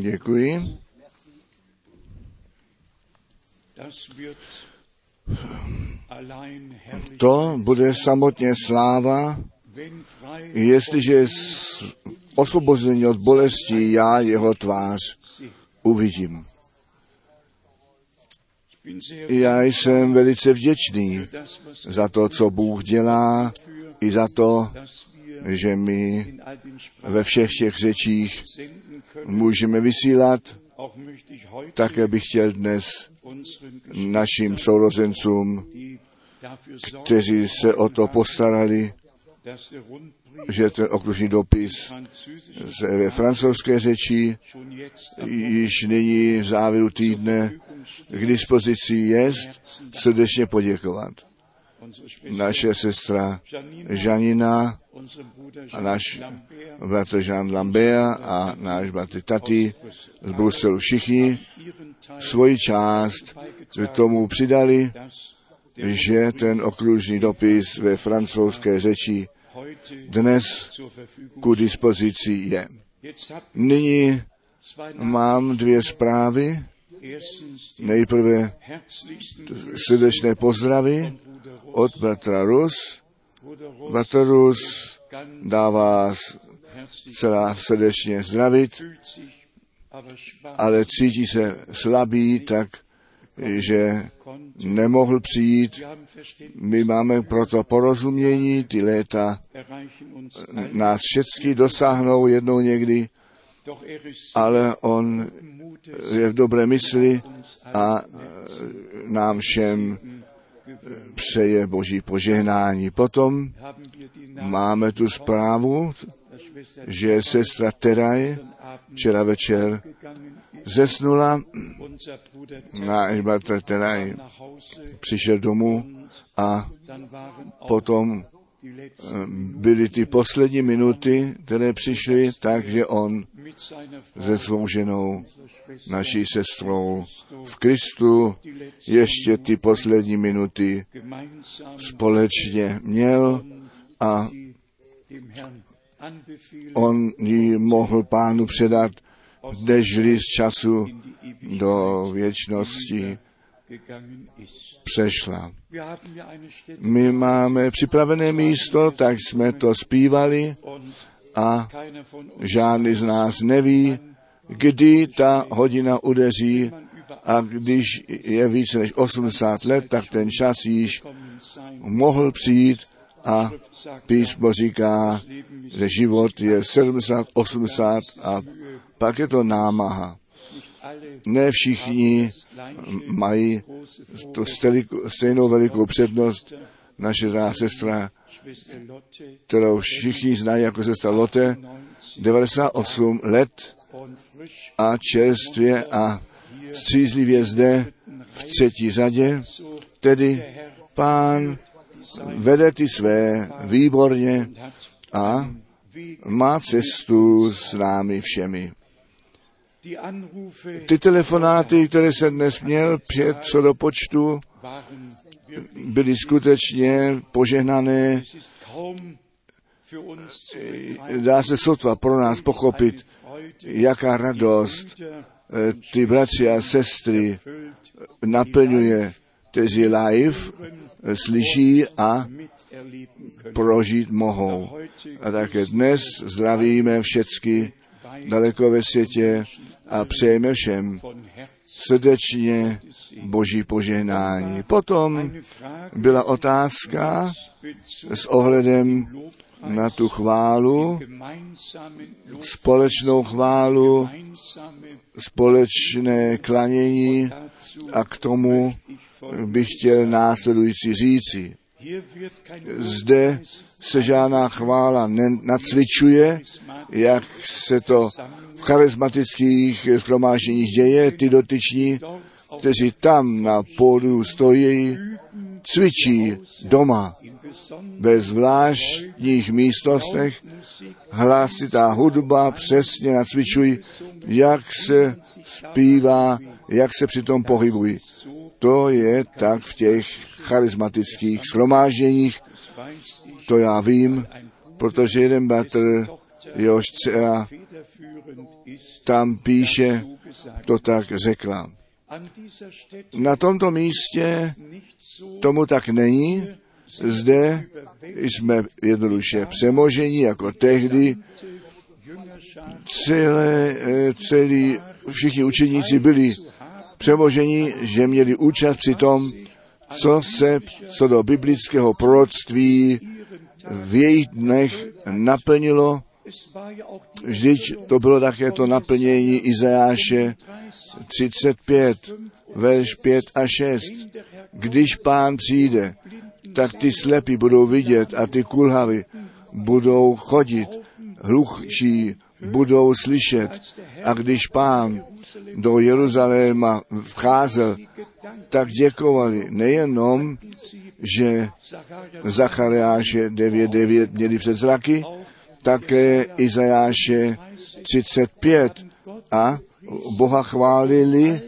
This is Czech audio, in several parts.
Děkuji. To bude samotně sláva, jestliže osvobození od bolesti já jeho tvář uvidím. Já jsem velice vděčný za to, co Bůh dělá, i za to, že my ve všech těch řečích můžeme vysílat. Také bych chtěl dnes našim sourozencům, kteří se o to postarali, že ten okružní dopis ve francouzské řeči již nyní v závěru týdne k dispozici je srdečně poděkovat. Naše sestra Žanina a náš bratr Jean Lambert a náš bratr Tati z Bruselu všichni svoji část k tomu přidali, že ten okružní dopis ve francouzské řeči dnes ku dispozici je. Nyní mám dvě zprávy. Nejprve srdečné pozdravy. Od bratra Rus. Bratr Rus dá vás celá srdečně zdravit, ale cítí se slabý, tak že nemohl přijít. My máme proto porozumění, ty léta nás všechny dosáhnou jednou někdy, ale on je v dobré mysli a nám všem přeje boží požehnání. Potom máme tu zprávu, že sestra Teraj včera večer zesnula, náš bratr Teraj přišel domů a potom byly ty poslední minuty, které přišly, takže on se svou ženou, naší sestrou v Kristu ještě ty poslední minuty společně měl a on ji mohl pánu předat, nežli z času do věčnosti přešla. My máme připravené místo, tak jsme to zpívali a žádný z nás neví, kdy ta hodina udeří a když je více než 80 let, tak ten čas již mohl přijít a písmo říká, že život je 70, 80 a pak je to námaha. Ne všichni mají steliku- stejnou velikou přednost. Naše sestra, kterou všichni znají jako sestra Lotte, 98 let a čerstvě a střízlivě zde v třetí řadě, tedy pán vede ty své výborně a má cestu s námi všemi. Ty telefonáty, které jsem dnes měl před co do počtu, byly skutečně požehnané. begreifen. Dá se sotva pro nás pochopit, jaká radost eh, ty bratři a sestry naplňuje, kteří live eh, slyší a prožít mohou. A také dnes zdravíme všecky daleko ve světě a přejeme všem srdečně boží požehnání. Potom byla otázka s ohledem na tu chválu, společnou chválu, společné klanění a k tomu bych chtěl následující říci. Zde se žádná chvála nenacvičuje, jak se to v charismatických shromážděních děje, ty dotyční, kteří tam na pódu stojí, cvičí doma ve zvláštních místnostech, hlasitá hudba přesně nacvičují, jak se zpívá, jak se přitom pohybují. To je tak v těch charismatických shromážděních, to já vím, protože jeden bratr, jehož dcera tam píše, to tak řekla. Na tomto místě tomu tak není. Zde jsme jednoduše přemoženi jako tehdy. Celé, eh, celý, všichni učeníci byli přemoženi, že měli účast při tom, co se co do biblického proroctví v jejich dnech naplnilo. Vždyť to bylo také to naplnění Izajáše 35, verš 5 a 6. Když pán přijde, tak ty slepí budou vidět a ty kulhavy budou chodit, hluchší budou slyšet. A když pán do Jeruzaléma vcházel, tak děkovali nejenom, že Zachariáše 9.9 měli před zraky, také Izajáše 35 a Boha chválili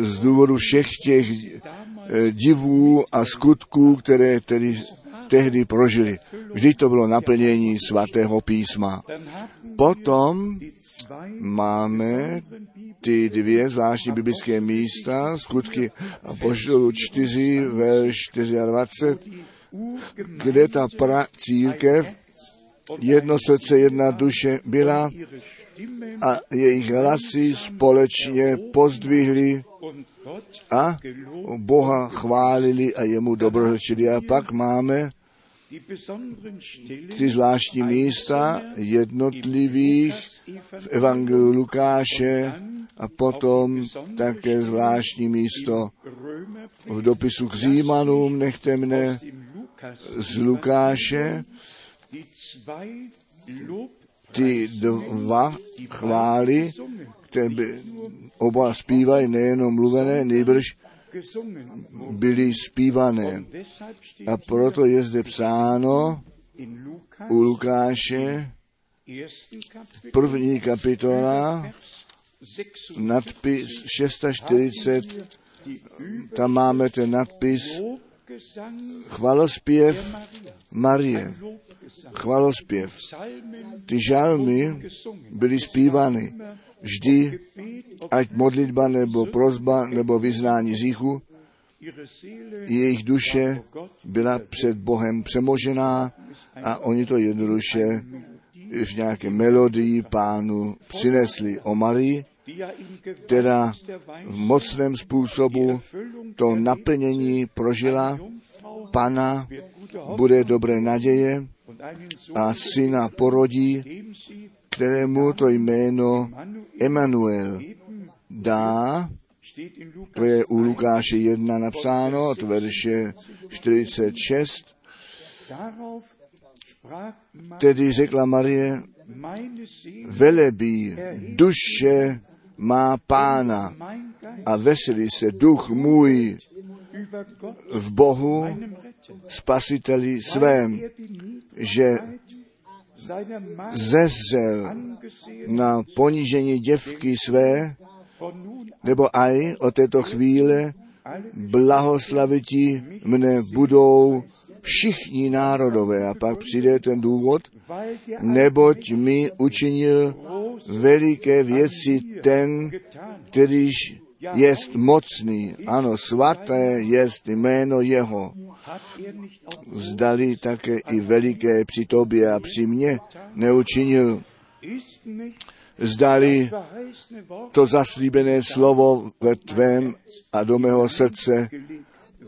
z důvodu všech těch eh, divů a skutků, které tedy tehdy prožili. Vždyť to bylo naplnění svatého písma. Potom máme ty dvě zvláštní biblické místa, skutky a poštolu 4, verš 24, kde ta pra církev, jedno srdce, jedna duše byla a jejich hlasy společně pozdvihli a Boha chválili a jemu dobrořečili. A pak máme ty zvláštní místa jednotlivých v Evangeliu Lukáše a potom také zvláštní místo v dopisu k Římanům, nechte mne z Lukáše, ty dva chvály, které by oba zpívají, nejenom mluvené, nejbrž byly zpívané. A proto je zde psáno u Lukáše první kapitola, nadpis 640, tam máme ten nadpis chvalospěv Marie. Chvalospěv. Ty žalmy byly zpívány vždy, ať modlitba nebo prozba nebo vyznání říchu, jejich duše byla před Bohem přemožená a oni to jednoduše v nějaké melodii pánu přinesli o Marii, která v mocném způsobu to naplnění prožila. Pana bude dobré naděje a syna porodí, kterému to jméno Emanuel dá, to je u Lukáše 1 napsáno, od verše 46. Tedy řekla Marie, velebí duše má pána a veselí se duch můj v Bohu, spasiteli svém, že zezřel na ponížení děvky své, nebo aj o této chvíle blahoslavití mne budou všichni národové. A pak přijde ten důvod, neboť mi učinil veliké věci ten, kterýž jest mocný. Ano, svaté jest jméno jeho. Zdali také i veliké při tobě a při mně neučinil. Zdali to zaslíbené slovo ve tvém a do mého srdce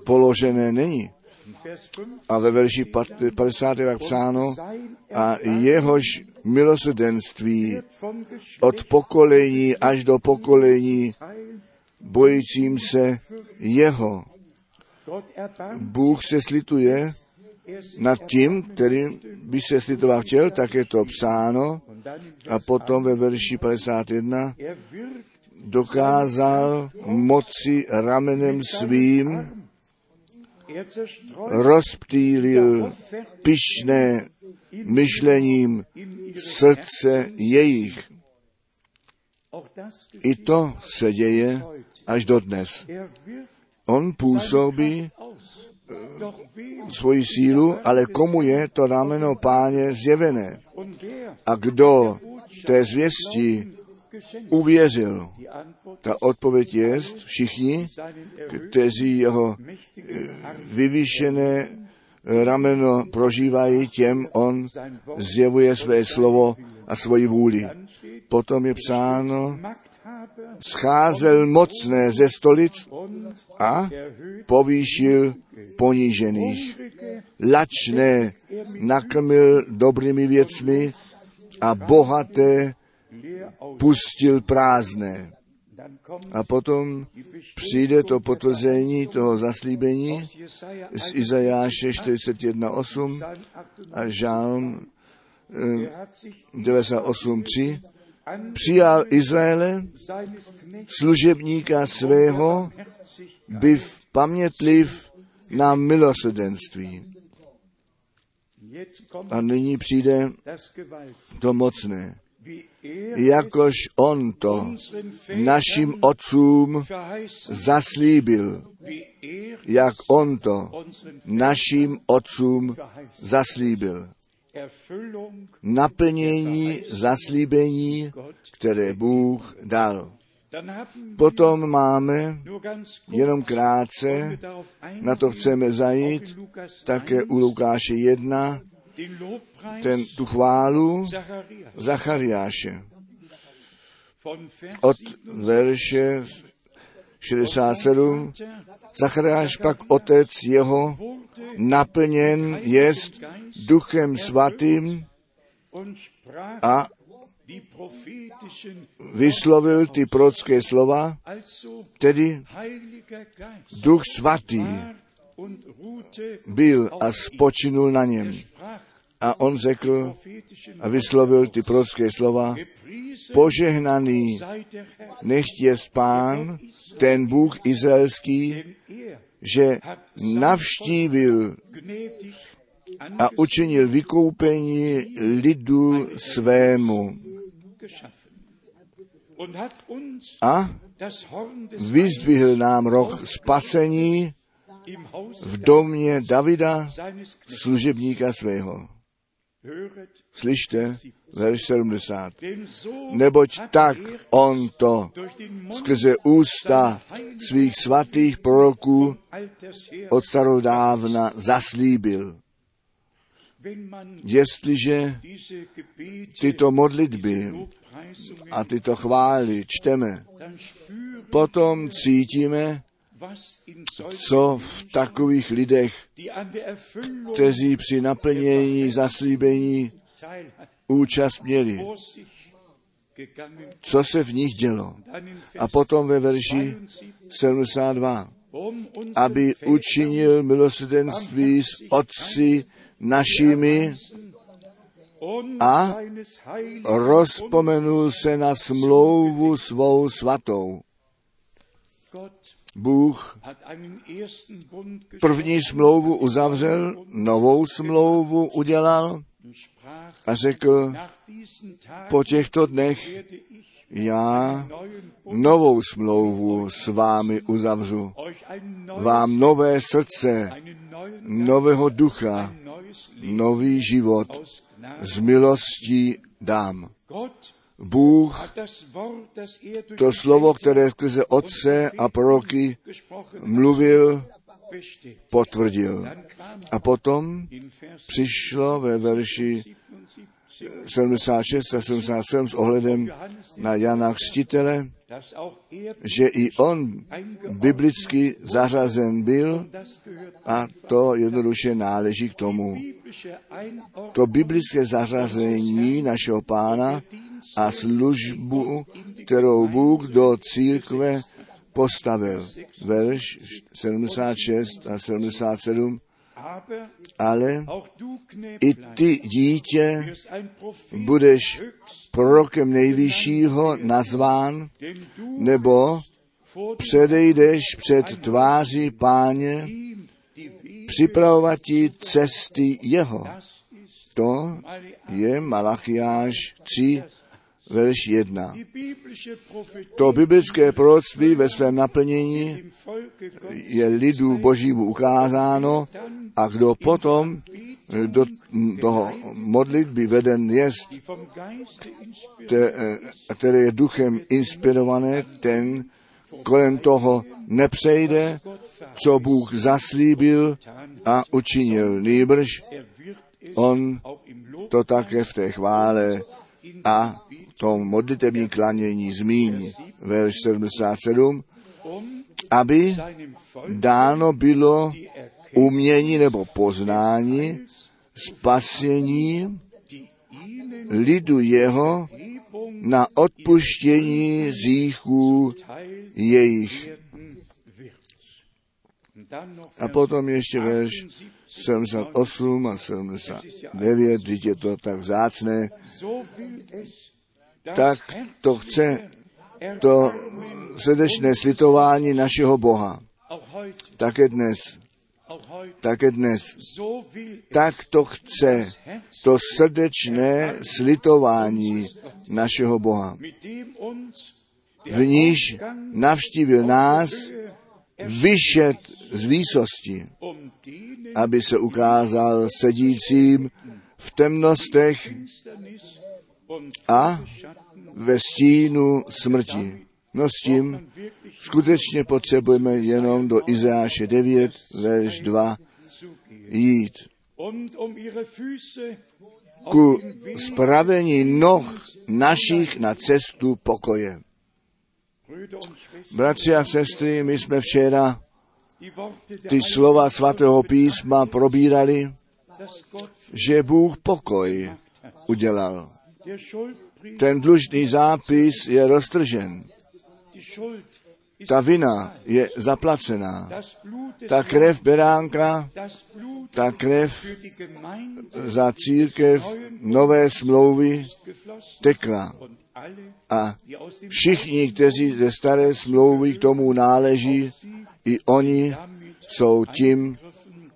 položené není. A ve verši 50. je psáno, a jehož milosrdenství od pokolení až do pokolení bojícím se jeho. Bůh se slituje nad tím, kterým by se slitovat chtěl, tak je to psáno. A potom ve verši 51 dokázal moci ramenem svým, rozptýlil pyšné myšlením srdce jejich. I to se děje až do dnes. On působí svoji sílu, ale komu je to rameno páně zjevené? A kdo té zvěsti uvěřil? Ta odpověď je, všichni, kteří jeho vyvýšené rameno prožívají, těm on zjevuje své slovo a svoji vůli. Potom je psáno, scházel mocné ze stolic a povýšil ponížených. Lačné nakrmil dobrými věcmi a bohaté pustil prázdné. A potom přijde to potvrzení toho zaslíbení z Izajáše 41.8 a Žálm 98.3. Přijal Izraele, služebníka svého, byv pamětliv na milosrdenství. A nyní přijde to mocné jakož on to našim otcům zaslíbil, jak on to našim otcům zaslíbil. Naplnění zaslíbení, které Bůh dal. Potom máme, jenom krátce, na to chceme zajít, také u Lukáše 1, ten, tu chválu Zachariáše. Od verše 67. Zachariáš pak otec jeho naplněn jest duchem svatým a vyslovil ty prorocké slova, tedy duch svatý byl a spočinul na něm. A on řekl a vyslovil ty prorocké slova, požehnaný nechť je pán, ten Bůh izraelský, že navštívil a učinil vykoupení lidu svému. A vyzdvihl nám roh spasení v domě Davida, služebníka svého. Slyšte, verš 70. Neboť tak on to skrze ústa svých svatých proroků od starodávna zaslíbil. Jestliže tyto modlitby a tyto chvály čteme, potom cítíme, co v takových lidech, kteří při naplnění zaslíbení účast měli, co se v nich dělo. A potom ve verši 72, aby učinil milosrdenství s otci našimi a rozpomenul se na smlouvu svou svatou. Bůh první smlouvu uzavřel, novou smlouvu udělal a řekl, po těchto dnech já novou smlouvu s vámi uzavřu. Vám nové srdce, nového ducha, nový život z milostí dám. Bůh to slovo, které skrze otce a proroky mluvil, potvrdil. A potom přišlo ve verši 76 a 77 s ohledem na Jana Křtitele, že i on biblicky zařazen byl a to jednoduše náleží k tomu. To biblické zařazení našeho pána a službu, kterou Bůh do církve postavil. Verš 76 a 77 ale i ty, dítě, budeš prorokem nejvyššího nazván, nebo předejdeš před tváří páně, připravovat ti cesty jeho. To je Malachiáš 3, verš 1. To biblické proroctví ve svém naplnění je lidu božímu ukázáno a kdo potom do toho modlitby veden jest, eh, které je duchem inspirované, ten kolem toho nepřejde, co Bůh zaslíbil a učinil. Nýbrž on to také v té chvále a tom modlitebním klanění zmíní. Verš 77, um aby dáno bylo umění nebo poznání, spasení lidu jeho na odpuštění zíchů jejich. A potom ještě verš 78 a 79, když je to tak vzácné, tak to chce to srdečné slitování našeho Boha. Také dnes, také dnes. Tak to chce to srdečné slitování našeho Boha. V níž navštívil nás vyšet z výsosti, aby se ukázal sedícím v temnostech a ve stínu smrti. No s tím skutečně potřebujeme jenom do Izáše 9, verš 2 zugehen. jít. Ku spravení noh našich na cestu pokoje. Bratři a sestry, my jsme včera ty slova svatého písma probírali, že Bůh pokoj udělal. Ten dlužný zápis je roztržen. Ta vina je zaplacená. Ta krev beránka, ta krev za církev nové smlouvy tekla. A všichni, kteří ze staré smlouvy k tomu náleží, i oni jsou tím,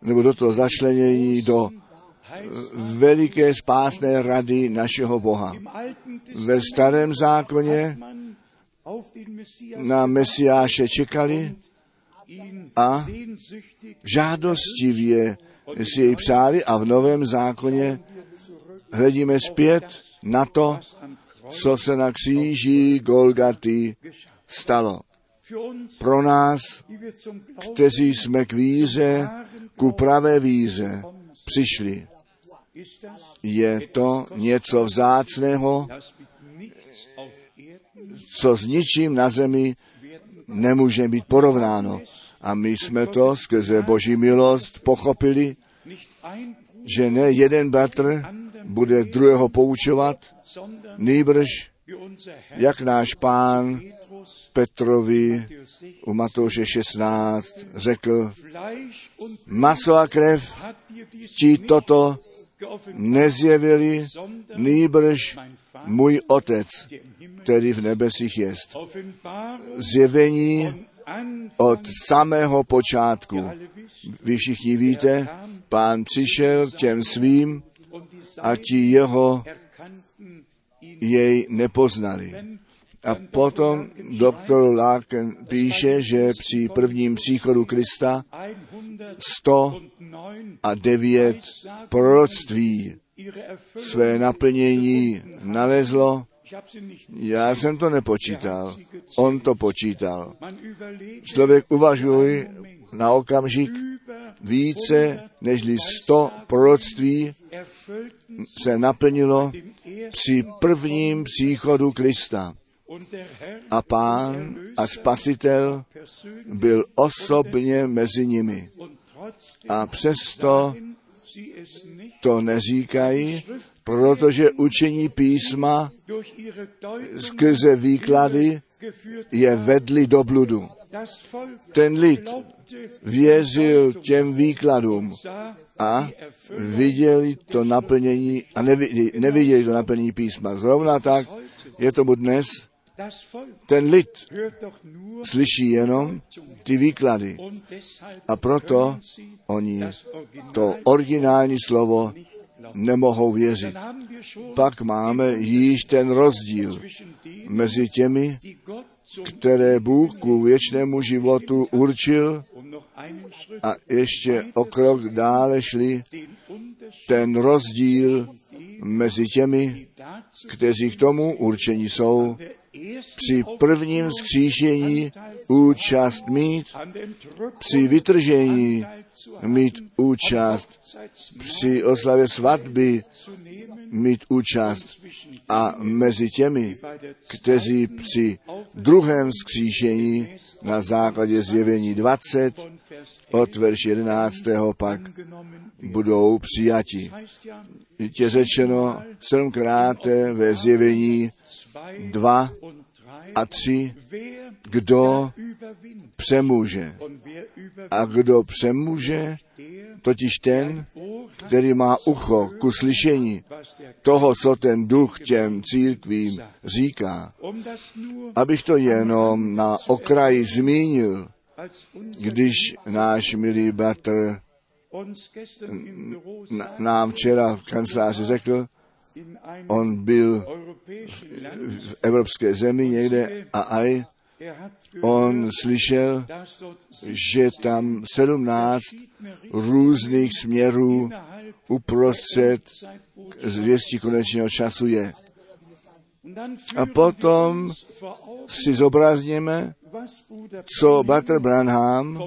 nebo do toho začlenění do veliké spásné rady našeho Boha. Ve starém zákoně na Mesiáše čekali a žádostivě si jej přáli a v novém zákoně hledíme zpět na to, co se na kříži Golgaty stalo. Pro nás, kteří jsme k víře, ku pravé víře přišli. Je to něco vzácného, co s ničím na zemi nemůže být porovnáno. A my jsme to skrze Boží milost pochopili, že ne jeden bratr bude druhého poučovat, nýbrž, jak náš pán Petrovi u Matouše 16 řekl, maso a krev ti toto nezjevili, nýbrž můj otec, který v nebesích jest. Zjevení od samého počátku. Vy všichni víte, pán přišel těm svým a ti jeho jej nepoznali. A potom doktor Larkin píše, že při prvním příchodu Krista 109 proroctví své naplnění nalezlo. Já jsem to nepočítal, on to počítal. Člověk uvažuje na okamžik více nežli 100 proroctví se naplnilo při prvním příchodu Krista. A pán a spasitel byl osobně mezi nimi. A přesto to neříkají, protože učení písma skrze výklady je vedli do bludu. Ten lid věřil těm výkladům a viděli to naplnění a neviděli, neviděli to naplnění písma. Zrovna tak je tomu dnes. Ten lid slyší jenom ty výklady. A proto oni to originální slovo nemohou věřit. Pak máme již ten rozdíl mezi těmi, které Bůh ku věčnému životu určil. a ještě o krok dále šli, ten rozdíl mezi těmi, kteří k tomu určení jsou, při prvním zkříšení účast mít, při vytržení mít účast, při oslavě svatby mít účast a mezi těmi, kteří při druhém zkříšení na základě zjevení 20 od verš 11. pak budou přijati. Je řečeno sedmkrát ve zjevení 2 a 3, kdo přemůže. A kdo přemůže, totiž ten, který má ucho ku slyšení toho, co ten duch těm církvím říká. Abych to jenom na okraji zmínil, když náš milý bratr nám včera v kanceláři řekl, on byl v evropské zemi někde a aj on slyšel, že tam sedmnáct různých směrů uprostřed zvěstí konečného času je. A potom si zobrazněme, co Butler Branham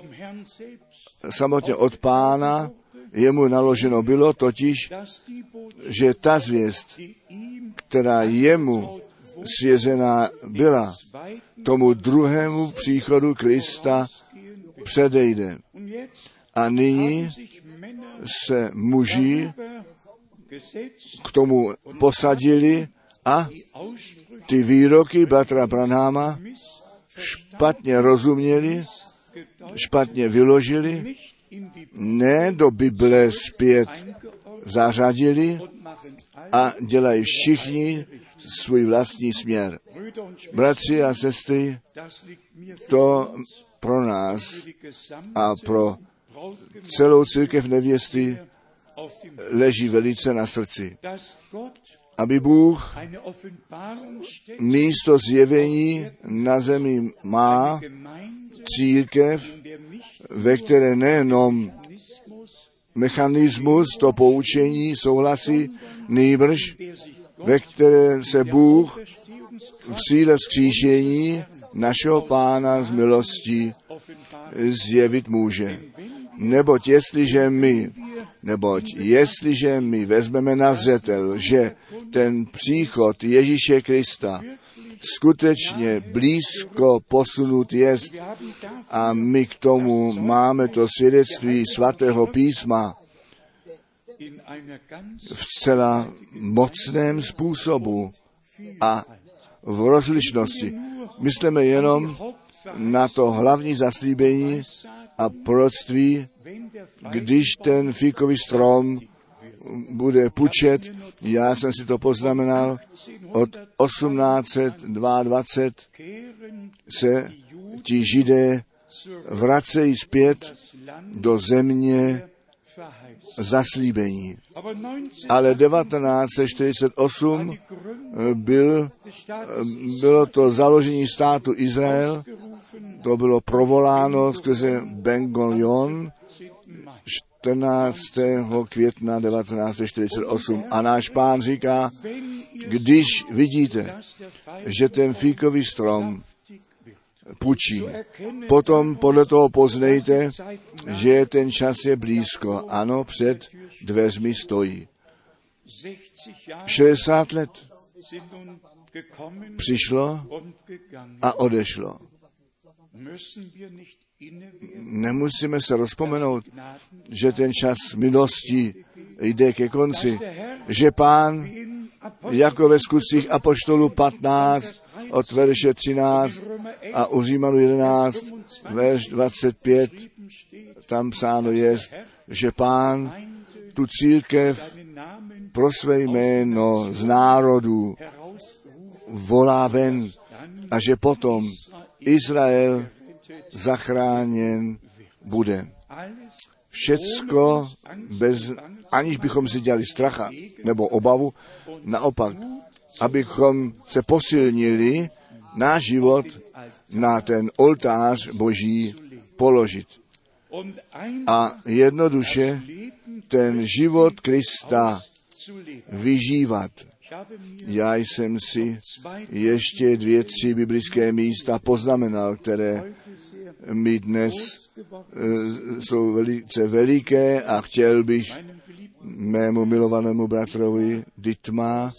samotně od pána jemu naloženo bylo, totiž, že ta zvěst, která jemu svězená byla, tomu druhému příchodu Krista předejde. A nyní se muži k tomu posadili a ty výroky Batra Pranáma špatně rozuměli, špatně vyložili, ne do Bible zpět zařadili a dělají všichni svůj vlastní směr. Bratři a sestry, to pro nás a pro celou církev nevěsty leží velice na srdci. Aby Bůh místo zjevení na zemi má církev, ve které nejenom mechanismus, to poučení souhlasí, nejbrž, ve které se Bůh v síle vzkříšení našeho pána z milostí zjevit může. Neboť jestliže my, neboť jestliže my vezmeme na zřetel, že ten příchod Ježíše Krista skutečně blízko posunut jest a my k tomu máme to svědectví svatého písma v celá mocném způsobu a v rozlišnosti. Myslíme jenom na to hlavní zaslíbení a proroctví, když ten fíkový strom bude pučet, já jsem si to poznamenal, od 1822 se ti židé vracejí zpět do země zaslíbení. Ale 1948 byl, bylo to založení státu Izrael, to bylo provoláno skrze Ben Gurion 14. května 1948. A náš pán říká, když vidíte, že ten fíkový strom pučí. Potom podle toho poznejte, že ten čas je blízko. Ano, před dveřmi stojí. 60 let přišlo a odešlo. Nemusíme se rozpomenout, že ten čas milosti jde ke konci, že pán, jako ve skutcích Apoštolu 15, od verše 13 a u Římanu 11, verš 25, tam psáno je, že pán tu církev pro své jméno z národů volá ven a že potom Izrael zachráněn bude. Všecko bez, aniž bychom si dělali stracha nebo obavu, naopak, abychom se posilnili náš život na ten oltář Boží položit. a jednoduše ten život Krista vyžívat. Já jsem si ještě dvě, tři biblické místa poznamenal, které mi dnes eh, jsou velice veliké a chtěl bych mému milovanému bratrovi Augsburg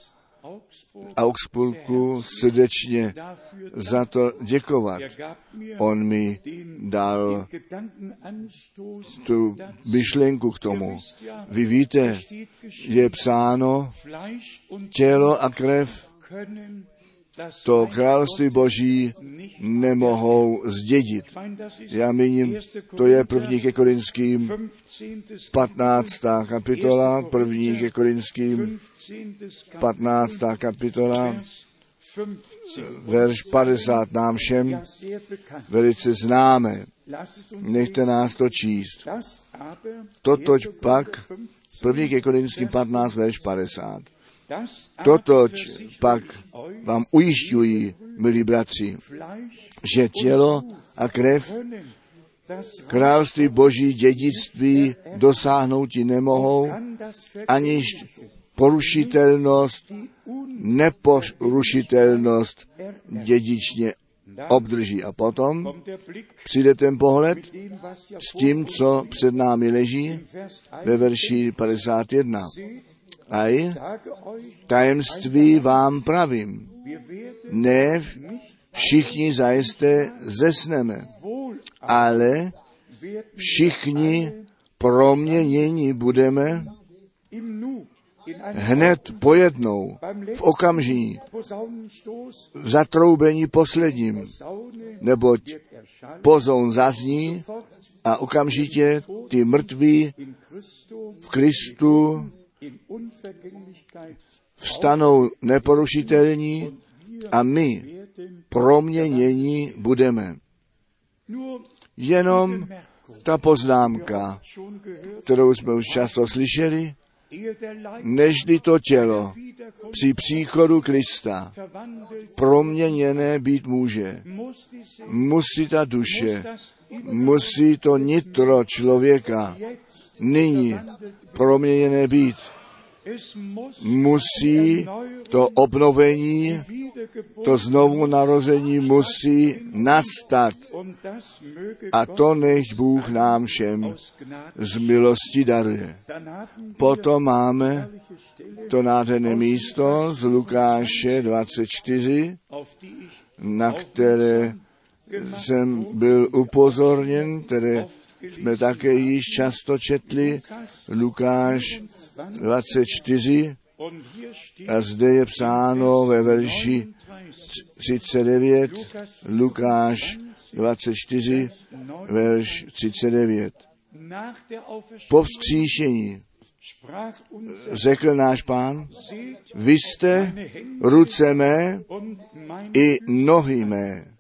Augsburgu srdečně za to děkovat. On mi dal tu myšlenku k tomu. Vy víte, je psáno, tělo a krev to království boží nemohou zdědit. Já míním, 1. to je první ke korinským 15. 15. kapitola, první ke korinským 15. 15. kapitola, Vers 15. verš 50 nám všem velice známe. Nechte nás to číst. 1. pak, Korinther 15, první ke korinským 15, verš 50. versichere pak vám ujišťuji, milí bratři, že tělo a krev království boží dědictví dosáhnouti nemohou, aniž porušitelnost, neporušitelnost dědičně obdrží. A potom přijde ten pohled s tím, co před námi leží Vers 1 ve verši 51. steht, A sage euch, tajemství vám pravím. Ne všichni zajisté zesneme, ale všichni proměněni budeme hned pojednou, v okamžení, v zatroubení posledním, neboť pozoun zazní a okamžitě ty mrtví v Kristu vstanou neporušitelní a my proměnění budeme. Jenom ta poznámka, kterou jsme už často slyšeli, nežli to tělo při příchodu Krista proměněné být může. Musí ta duše, musí to nitro člověka nyní proměněné být. Musí to obnovení, to znovu narození musí nastat. A to nech Bůh nám všem z milosti daruje. Potom máme to nádherné místo z Lukáše 24, auf die ich na které jsem byl upozorněn, které jsme také již často četli, Lukáš 24, und hier steht a zde je psáno ve verši 39, Lukáš 24, verš 39. nach der Po vzkříšení řekl náš pán, vy jste ruce mé i nohy mé.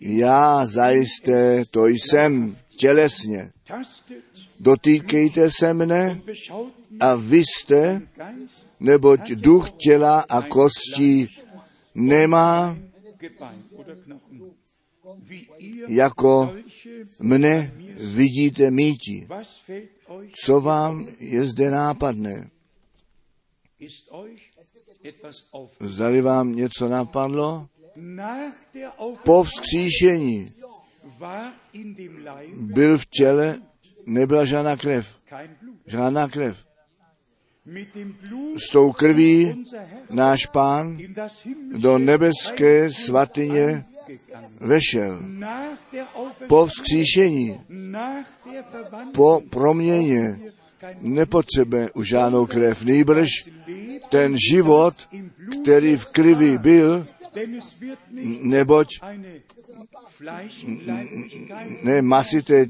Já zajisté to jsem tělesně. Dotýkejte se mne a vy jste, neboť duch těla a kostí nemá jako mne vidíte míti. Co vám je zde nápadné? Zdali vám něco napadlo? Po vzkříšení byl v těle, nebyla žádná krev. Žádná krev. S tou krví náš pán do nebeské svatyně vešel. Po vzkříšení, po proměně nepotřebuje už žádnou krev. Nýbrž Leben ten život, který v krvi byl, neboť ne masité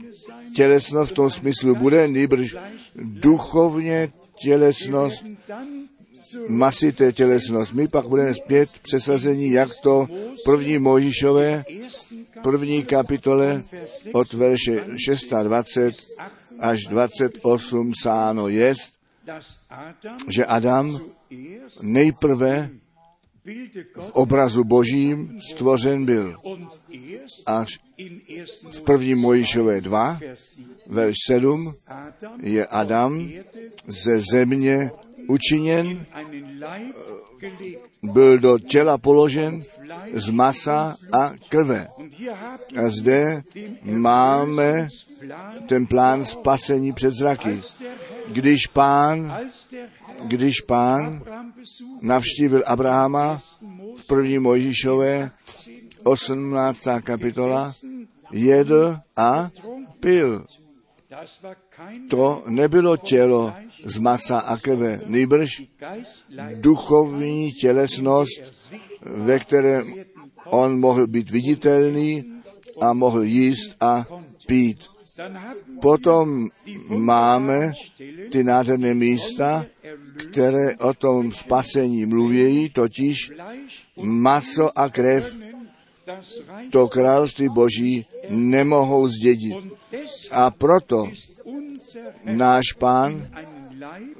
tělesnost v tom smyslu. Bude, nýbrž duchovně tělesnost, masité tělesnost. My pak budeme zpět přesazení, jak to první Mojžíšové, první kapitole od verše 26 až 28 sáno jest, že Adam nejprve v obrazu božím stvořen byl. Až v první Mojišové 2, verš 7, je Adam ze země učiněn, byl do těla položen z masa a krve. A zde máme ten plán spasení před zraky. Když pán, když pán navštívil Abrahama v první Mojžíšové 18. kapitola, jedl a pil. To nebylo tělo z masa a krve, nejbrž duchovní tělesnost, ve kterém on mohl být viditelný a mohl jíst a pít. Potom máme ty nádherné místa, které o tom spasení mluví, totiž maso a krev to království boží nemohou zdědit. A proto náš pán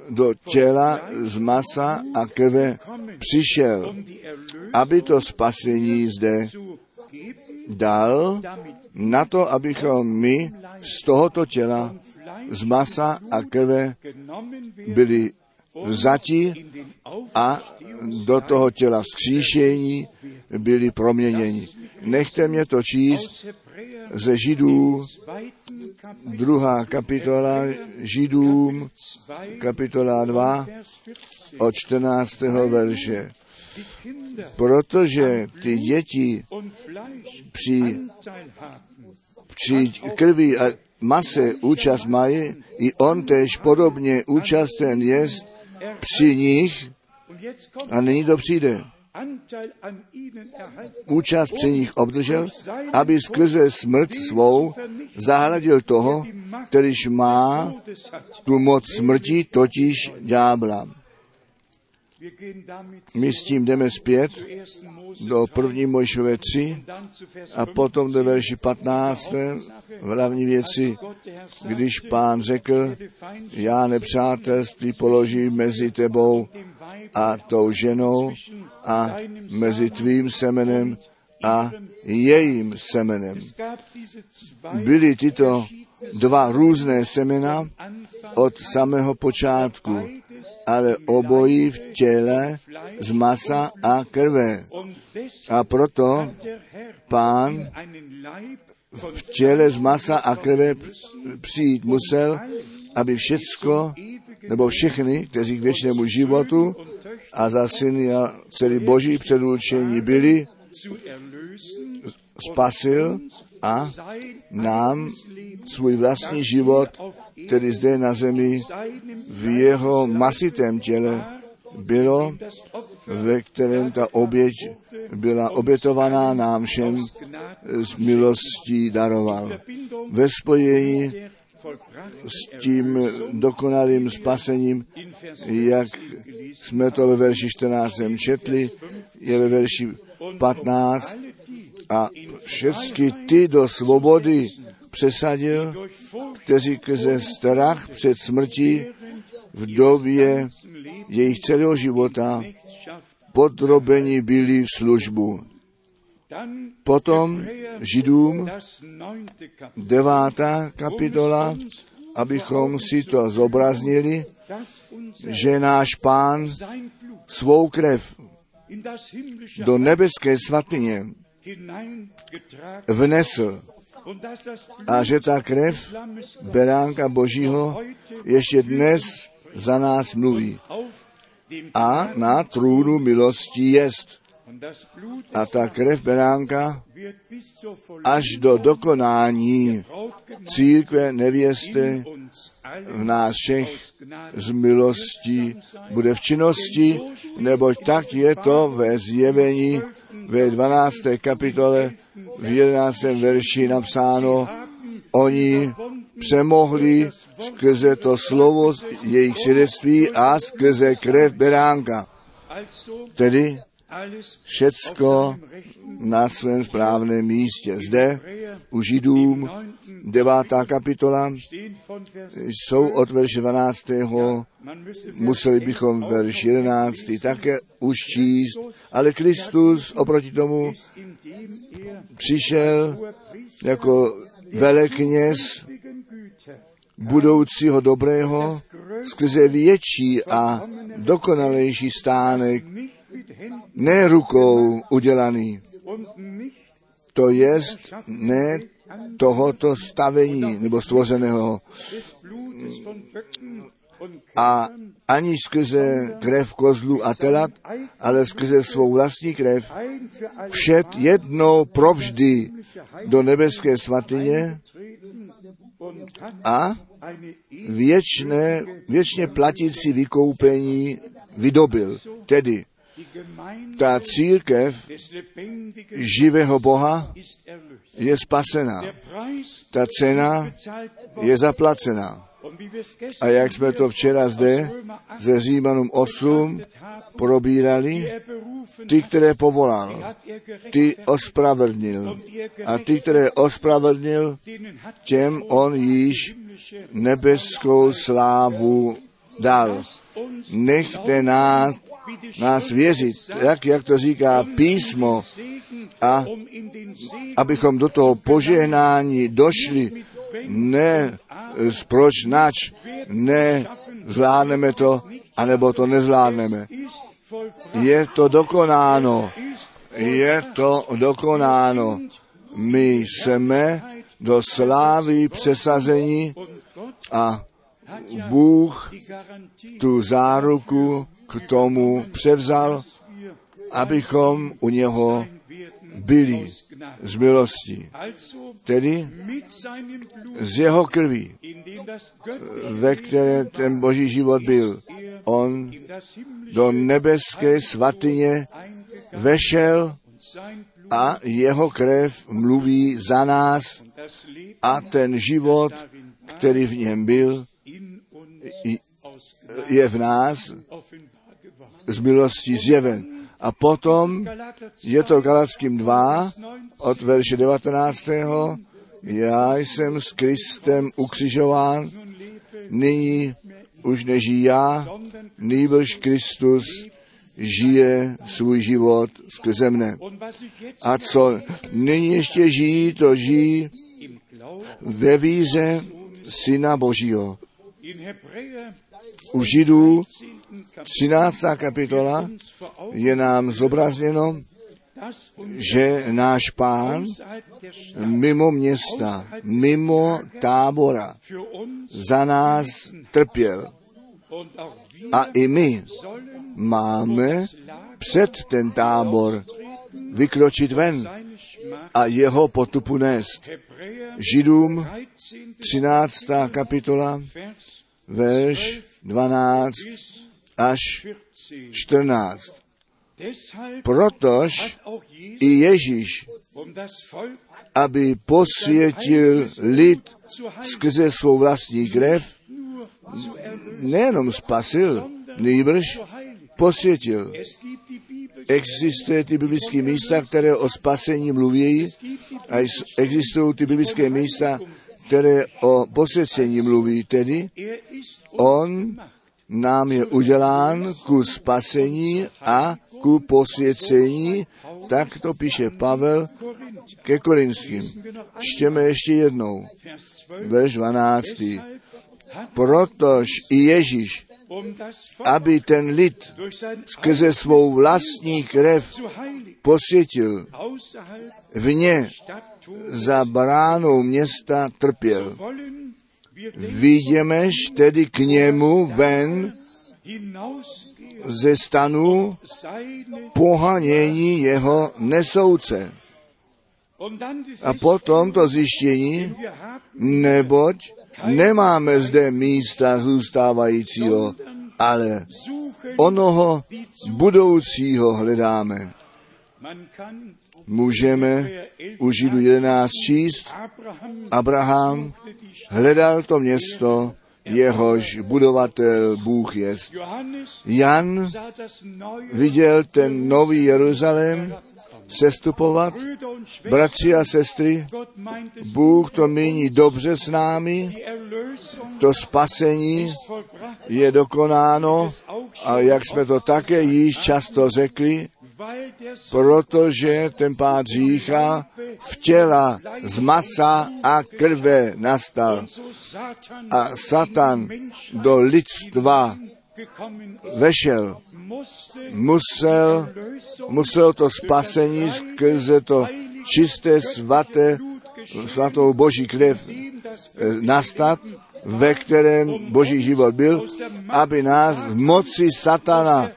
do těla z masa a krve přišel, aby to spasení zde dal na to, abychom my z tohoto těla, z masa a krve byli vzati a do toho těla vzkříšení byli proměněni. Nechte mě to číst ze Židů, druhá kapitola Židům, kapitola 2, od 14. verše. Protože ty děti při, při krvi a mase účast mají, i on tež podobně účasten je při nich a nyní to přijde. Účast při nich obdržel, aby skrze smrt svou zahradil toho, kterýž má tu moc smrti, totiž ďábla. My s tím jdeme zpět do první Mojšové 3 a potom do verši 15. v hlavní věci, když pán řekl, já nepřátelství položím mezi tebou a tou ženou a mezi tvým semenem a jejím semenem. Byly tyto dva různé semena od samého počátku, ale obojí v těle z masa a krve. A proto pán v těle z masa a krve přijít musel, aby všecko, nebo všechny, kteří k věčnému životu a za syny a celý boží předurčení byli, spasil a nám svůj vlastní život, který zde na zemi v jeho masitém těle bylo, ve kterém ta oběť byla obětovaná nám všem z milostí daroval. Ve spojení s tím dokonalým spasením, jak jsme to ve verši 14 četli, je ve verši 15 a všechny ty do svobody přesadil, kteří skrze strach před smrtí v době jejich celého života podrobeni byli v službu. Potom Židům devátá kapitola, abychom si to zobraznili, že náš pán svou krev do nebeské svatyně vnesl a že ta krev beránka Božího ještě dnes za nás mluví a na trůnu milosti jest. A ta krev beránka až do dokonání církve nevěsty v nás všech z milostí bude v činnosti, neboť tak je to ve zjevení ve 12. kapitole v 11. verši napsáno, oni přemohli skrze to slovo jejich svědectví a skrze krev beránka. Tedy všecko na svém správném místě. Zde u Židům 9. kapitola jsou od verše 12. Museli bychom verš 11. také už číst, ale Kristus oproti tomu přišel jako velekněz budoucího dobrého skrze větší a dokonalejší stánek, ne rukou udělaný. To je ne tohoto stavení nebo stvořeného a ani skrze krev kozlu a telat, ale skrze svou vlastní krev všet jednou provždy do nebeské svatyně a věčné, věčně platící vykoupení vydobil. Tedy ta církev živého Boha je spasená. Ta cena je zaplacená. A jak jsme to včera zde ze Římanům 8 probírali, ty, které povolal, ty ospravedlnil. A ty, které ospravedlnil, těm on již nebeskou slávu dal. Nechte nás, nás věřit, jak, jak to říká písmo, a abychom do toho požehnání došli, ne proč nač, ne zvládneme to, anebo to nezvládneme. Je to dokonáno. Je to dokonáno. My jsme do slávy přesazení a Bůh tu záruku k tomu převzal, abychom u něho byli z milostí. Tedy z jeho krví, ve které ten boží život byl. On do nebeské svatyně vešel a jeho krev mluví za nás a ten život, který v něm byl, je v nás z milostí zjeven. A potom je to Galackým 2 od verše 19. Já jsem s Kristem ukřižován, nyní už nežijí já, nýbrž Kristus žije svůj život skrze mne. A co nyní ještě žijí, to žijí ve víře Syna Božího. U Židů 13. kapitola je nám zobrazněno, že náš pán mimo města, mimo tábora za nás trpěl. A i my máme před ten tábor vykročit ven a jeho potupu nést. Židům 13. kapitola, verš 12 až 14. Protož i Ježíš, aby posvětil lid skrze svou vlastní krev, nejenom spasil, nejbrž posvětil. Existuje ty biblické místa, které o spasení mluví a existují ty biblické místa, které o posvěcení mluví. Tedy on nám je udělán ku spasení a ku posvěcení, tak to píše Pavel ke Korinským. Čtěme ještě jednou, verš 12. Protož i Ježíš, aby ten lid skrze svou vlastní krev posvětil, vně za bránou města trpěl. Vidímeš tedy k němu ven ze stanu pohanění jeho nesouce. A potom to zjištění, neboť nemáme zde místa zůstávajícího, ale onoho budoucího hledáme. Můžeme u Židu 11 číst, Abraham hledal to město, jehož budovatel Bůh je. Jan viděl ten nový Jeruzalém sestupovat. Bratři a sestry, Bůh to míní dobře s námi, to spasení je dokonáno a jak jsme to také již často řekli, protože ten pád řícha v těla z masa a krve nastal a Satan do lidstva vešel. Musel, musel to spasení skrze to čisté, svaté, svatou boží krev eh, nastat, ve kterém boží život byl, aby nás z moci satana,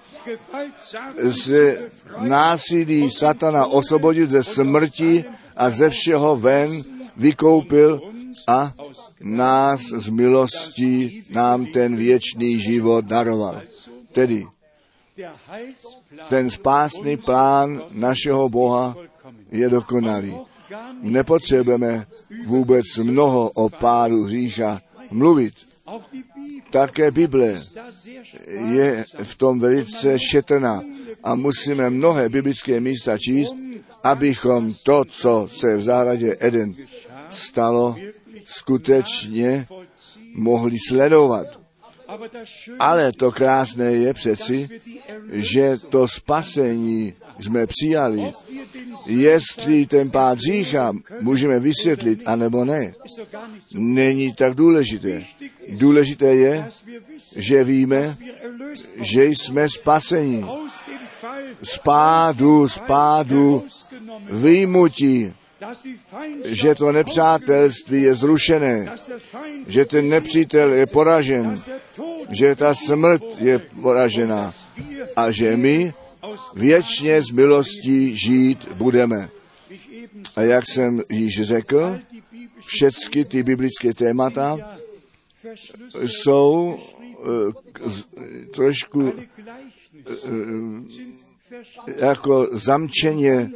z násilí satana osvobodil ze smrti a ze všeho ven vykoupil a nás z milostí nám ten věčný život daroval. Tedy ten spásný plán našeho Boha je dokonalý. Nepotřebujeme vůbec mnoho o pádu hřícha mluvit. Také Bible je v tom velice šetrná a musíme mnohé biblické místa číst, abychom to, co se v zahradě Eden stalo, skutečně mohli sledovat. Ale to krásné je přeci, že to spasení jsme přijali. Jestli ten pád řícha můžeme vysvětlit, anebo ne, není tak důležité. Důležité je, že víme, že jsme spaseni. Z pádu, z pádu, Feindschaft že to nepřátelství je zrušené, že ten nepřítel je poražen, že ta smrt je poražena a že my věčně z milostí žít budeme. A jak jsem již řekl, všechny ty biblické témata jsou eh, trošku verschlüsselt jako zamčeně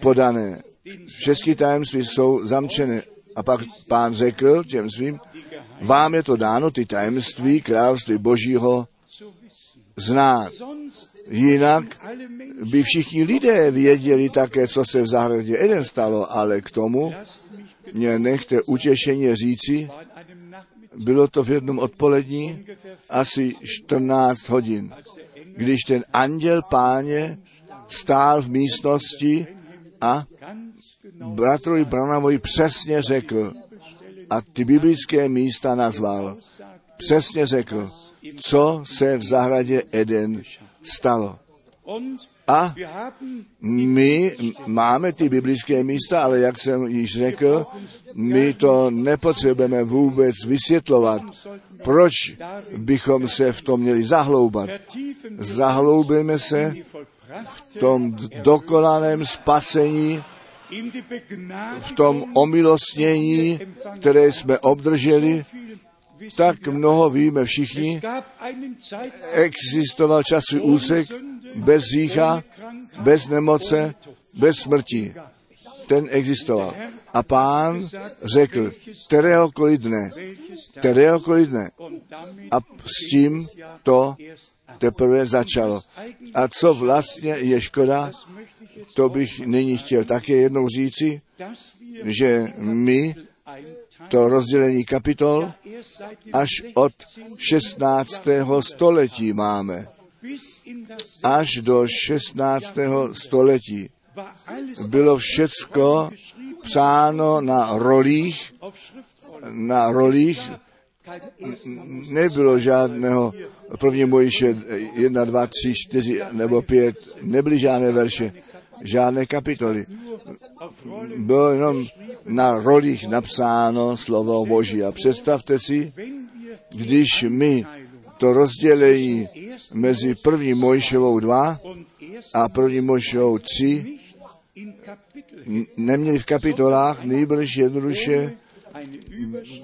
podané. Všechny tajemství jsou zamčené. A pak pán řekl těm svým, vám je to dáno ty tajemství království božího znát. Jinak by všichni lidé věděli také, co se v zahradě Eden stalo, ale k tomu mě nechte utěšeně říci, bylo to v jednom odpolední, asi 14 hodin, když ten anděl páně stál v místnosti a bratrovi Branamovi přesně řekl a ty biblické místa nazval. Přesně řekl, co se v zahradě Eden stalo. A my máme ty biblické místa, ale jak jsem již řekl, my to nepotřebujeme vůbec vysvětlovat. Proč bychom se v tom měli zahloubat? Zahloubíme se v tom dokonalém spasení, v tom omilostnění, které jsme obdrželi, tak mnoho víme všichni. Existoval časový úsek bez řícha, bez nemoce, bez smrti. Ten existoval. A pán řekl, kteréhokoliv dne, kteréhokoliv dne. A s tím to teprve začalo. A co vlastně je škoda, to bych nyní chtěl také jednou říci, že my to rozdělení kapitol až od 16. století máme. Až do 16. století bylo všecko psáno na rolích, na rolích nebylo žádného první Mojiše 1, 2, 3, 4 nebo 5, nebyly žádné verše, žádné kapitoly. Bylo jenom na rolích napsáno slovo Boží. A představte si, když my to rozdělení mezi první Mojšovou 2 und erst a první Mojšovou 3 nicht in Kapitel n- neměli v kapitolách, nejbrž jednoduše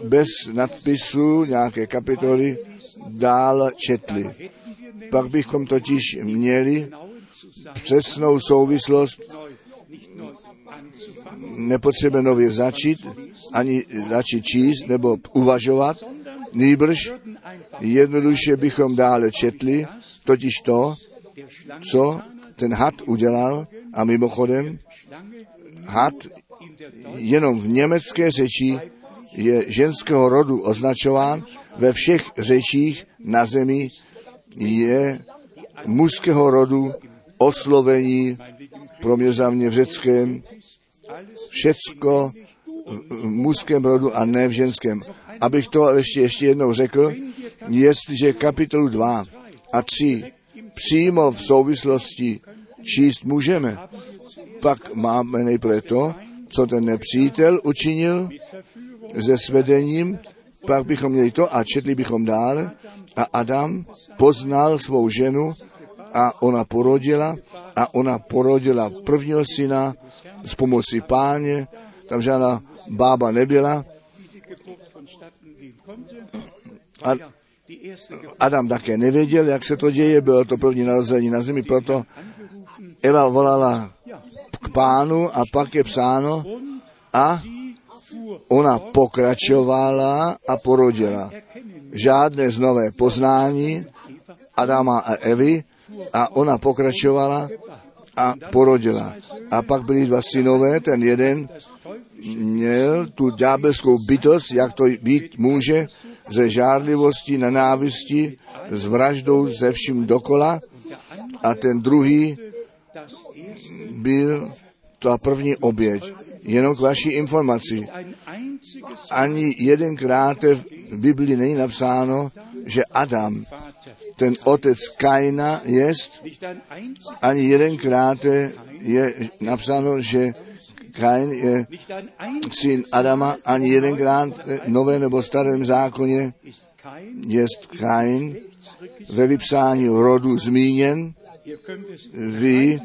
bez nadpisu nějaké kapitoly dál četli. Pak bychom totiž měli přesnou souvislost, nepotřebujeme nově začít, ani začít číst nebo uvažovat, Nýbrž jednoduše bychom dále četli, totiž to, co ten had udělal a mimochodem had jenom v německé řeči je ženského rodu označován, ve všech řečích na zemi je mužského rodu oslovení pro mě za mě v řeckém všecko v mužském rodu a ne v ženském. Abych to ještě, ještě jednou řekl, jestliže kapitolu 2 a 3 přímo v souvislosti číst můžeme, pak máme nejprve to, co ten nepřítel učinil se svedením, pak bychom měli to a četli bychom dále. A Adam poznal svou ženu a ona porodila a ona porodila prvního syna z pomoci páně, tam žádná bába nebyla. A Adam také nevěděl, jak se to děje, bylo to první narození na zemi, proto Eva volala k pánu a pak je psáno a ona pokračovala a porodila. Žádné znové poznání Adama a Evy a ona pokračovala a porodila. A pak byli dva synové, ten jeden měl tu ďábelskou bytost, jak to být může, ze žádlivosti, nenávisti, s vraždou, ze vším dokola. A ten druhý byl ta první oběť. Jenom k vaší informaci. Ani jedenkrát v Biblii není napsáno, že Adam, ten otec Kaina, jest. Ani jedenkrát je napsáno, že Kain je syn Adama, ani jedenkrát v nové nebo starém zákoně je Kain ve vypsání rodu zmíněn. Vy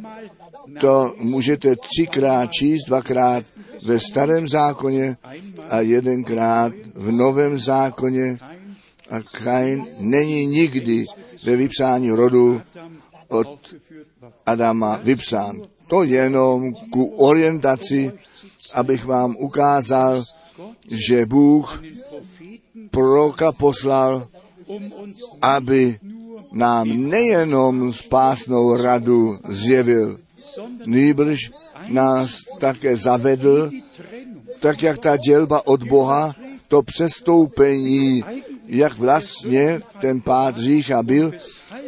to můžete třikrát číst, dvakrát ve starém zákoně a jedenkrát v novém zákoně. A Kain není nikdy ve vypsání rodu od Adama vypsán. To jenom ku orientaci, abych vám ukázal, že Bůh proroka poslal, aby nám nejenom spásnou radu zjevil, nýbrž nás také zavedl, tak jak ta dělba od Boha, to přestoupení, jak vlastně ten pád řícha byl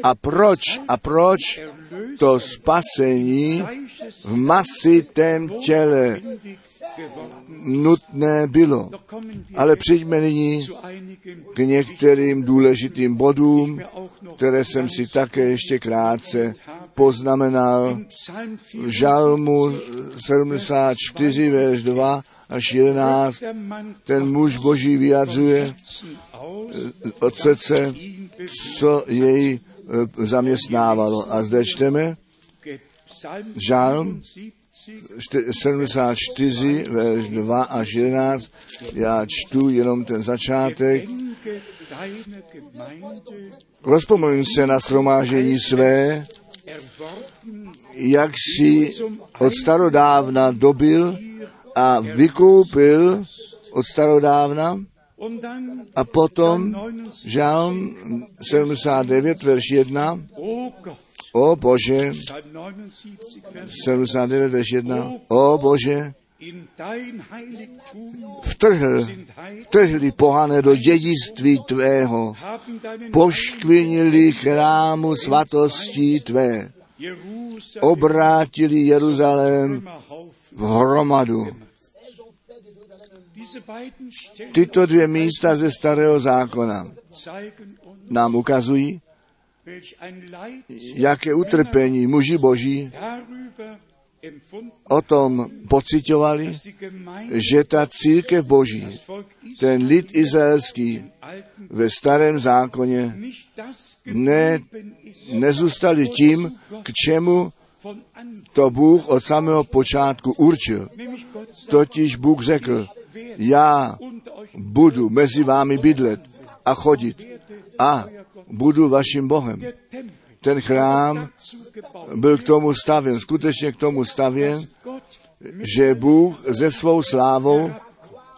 a proč a proč to spasení v masitém těle nutné bylo. Ale přijďme nyní k některým důležitým bodům, které jsem si také ještě krátce poznamenal. V žalmu 74, verš 2 až 11, ten muž boží vyjadřuje od srdce, co jej e, zaměstnávalo. A zde čteme žalm 74, verš 2 až 11. Já čtu jenom ten začátek. Rozpomeň se na shromážení své, jak si od starodávna dobil a vykoupil od starodávna a potom žalm 79, verš 1. O Bože, 79, verš 1. O Bože, vtrhl, vtrhli pohané do dědictví tvého, poškvinili chrámu svatostí tvé, obrátili Jeruzalém v hromadu. Tyto dvě místa ze starého zákona nám ukazují, jaké utrpení muži boží o tom pocitovali, že ta církev boží, ten lid izraelský ve starém zákoně ne, nezůstali tím, k čemu to Bůh od samého počátku určil. Totiž Bůh řekl, já budu mezi vámi bydlet a chodit a budu vaším Bohem. Ten chrám byl k tomu stavěn, skutečně k tomu stavěn, že Bůh ze svou slávou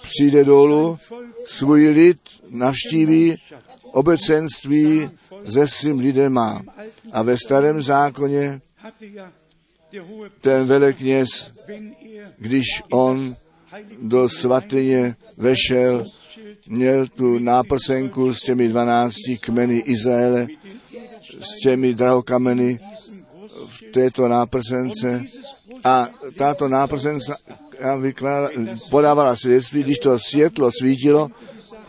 přijde dolů svůj lid navštíví obecenství se svým lidem má. A ve starém zákoně ten velekněz, když on do svatyně vešel, měl tu náprsenku s těmi dvanácti kmeny Izraele, s těmi drahokameny v této náprsence a tato náprsence podávala svědectví, když to světlo svítilo,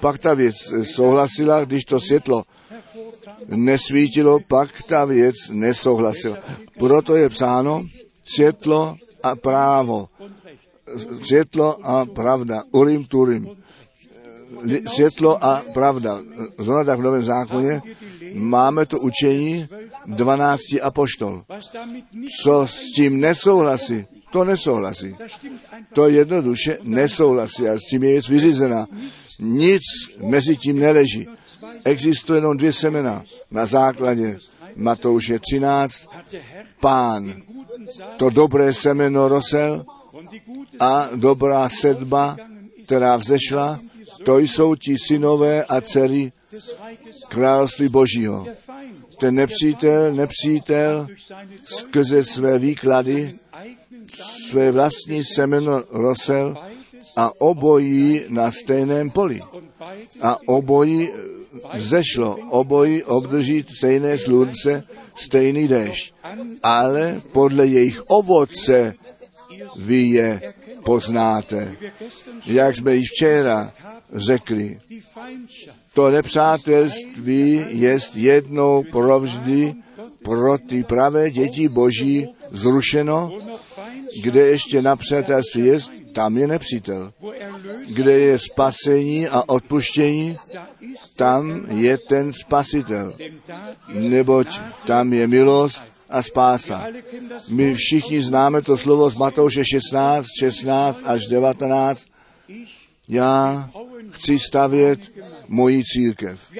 pak ta věc souhlasila, když to světlo nesvítilo, pak ta věc nesouhlasila. Proto je psáno světlo a právo. Světlo a pravda. Urim turim. Světlo a pravda. Zrovna tak v Novém zákoně máme to učení 12 apoštol. Co s tím nesouhlasí, to nesouhlasí. To jednoduše nesouhlasí a s tím je věc vyřízená. Nic mezi tím neleží. Existuje jenom dvě semena. Na základě Matouše 13 pán to dobré semeno rosel a dobrá sedba, která vzešla, to jsou ti synové a dcery království Božího. Ten nepřítel, nepřítel skrze své výklady své vlastní semeno rosel a obojí na stejném poli. A obojí zešlo, obojí obdrží stejné slunce, stejný déšť. Ale podle jejich ovoce vy je poznáte. Jak jsme již včera řekli, to nepřátelství jest jednou provždy pro ty pravé děti Boží zrušeno, kde ještě na přátelství je, tam je nepřítel. Kde je spasení a odpuštění, tam je ten spasitel. Neboť tam je milost a spása. My všichni známe to slovo z Matouše 16, 16 až 19. Já chci stavět moji církev.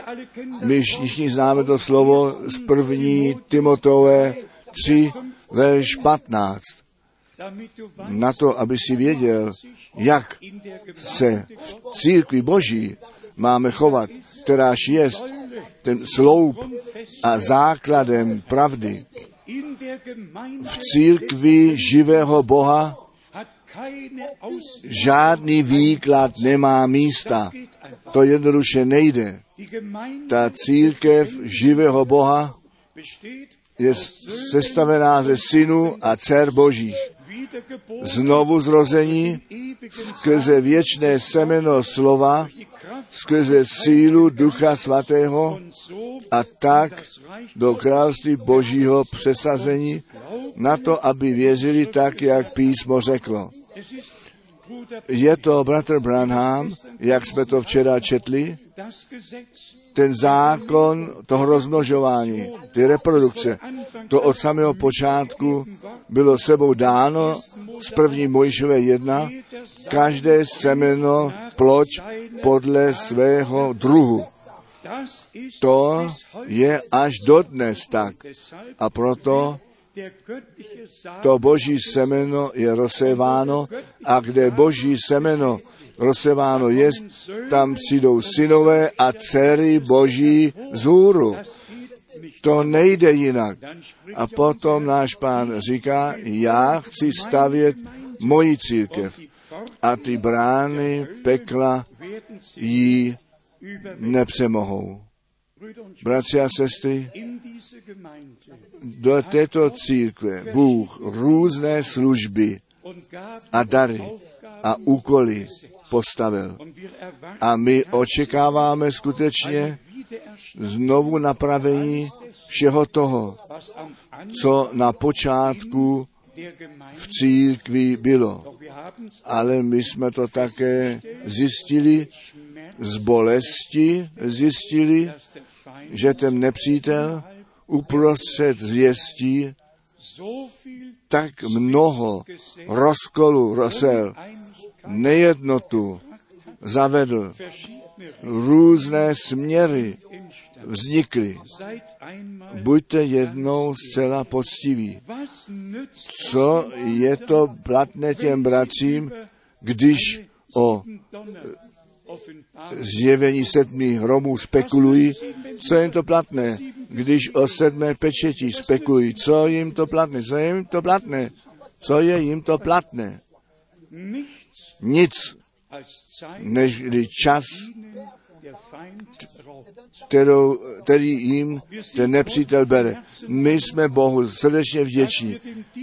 My všichni známe to slovo z první Timotové 3, verš 15. Na to, aby si věděl, jak se v církvi Boží máme chovat, kteráž je ten sloup a základem pravdy. V církvi živého Boha žádný výklad nemá místa. To jednoduše nejde. Ta církev živého Boha je sestavená ze synů a dcer božích. Znovu zrození skrze věčné semeno slova, skrze sílu Ducha Svatého a tak do království Božího přesazení na to, aby věřili tak, jak písmo řeklo. Je to bratr Branham, jak jsme to včera četli, ten zákon toho rozmnožování, ty reprodukce, to od samého počátku bylo sebou dáno z první Mojžové jedna, každé semeno ploč podle svého druhu. To je až dodnes tak. A proto to boží semeno je rozséváno a kde boží semeno rozséváno je, tam přijdou synové a dcery boží z hůru. To nejde jinak. A potom náš pán říká, já chci stavět moji církev a ty brány pekla jí nepřemohou. Bratři a sestry, do této církve Bůh různé služby a dary a úkoly postavil. A my očekáváme skutečně znovu napravení všeho toho, co na počátku v církvi bylo. Ale my jsme to také zjistili, z bolesti zjistili, že ten nepřítel uprostřed zvěstí tak mnoho rozkolu rosel, nejednotu zavedl, různé směry vznikly. Buďte jednou zcela poctiví. Co je to platné těm bratřím, když o zjevení sedmi hromů spekulují, co jim to platné, když o sedmé pečeti spekulují, co jim to platné, co je jim to platné, co je jim to platné. Nic, než čas, kterou, který jim ten nepřítel bere. My jsme Bohu srdečně vděční,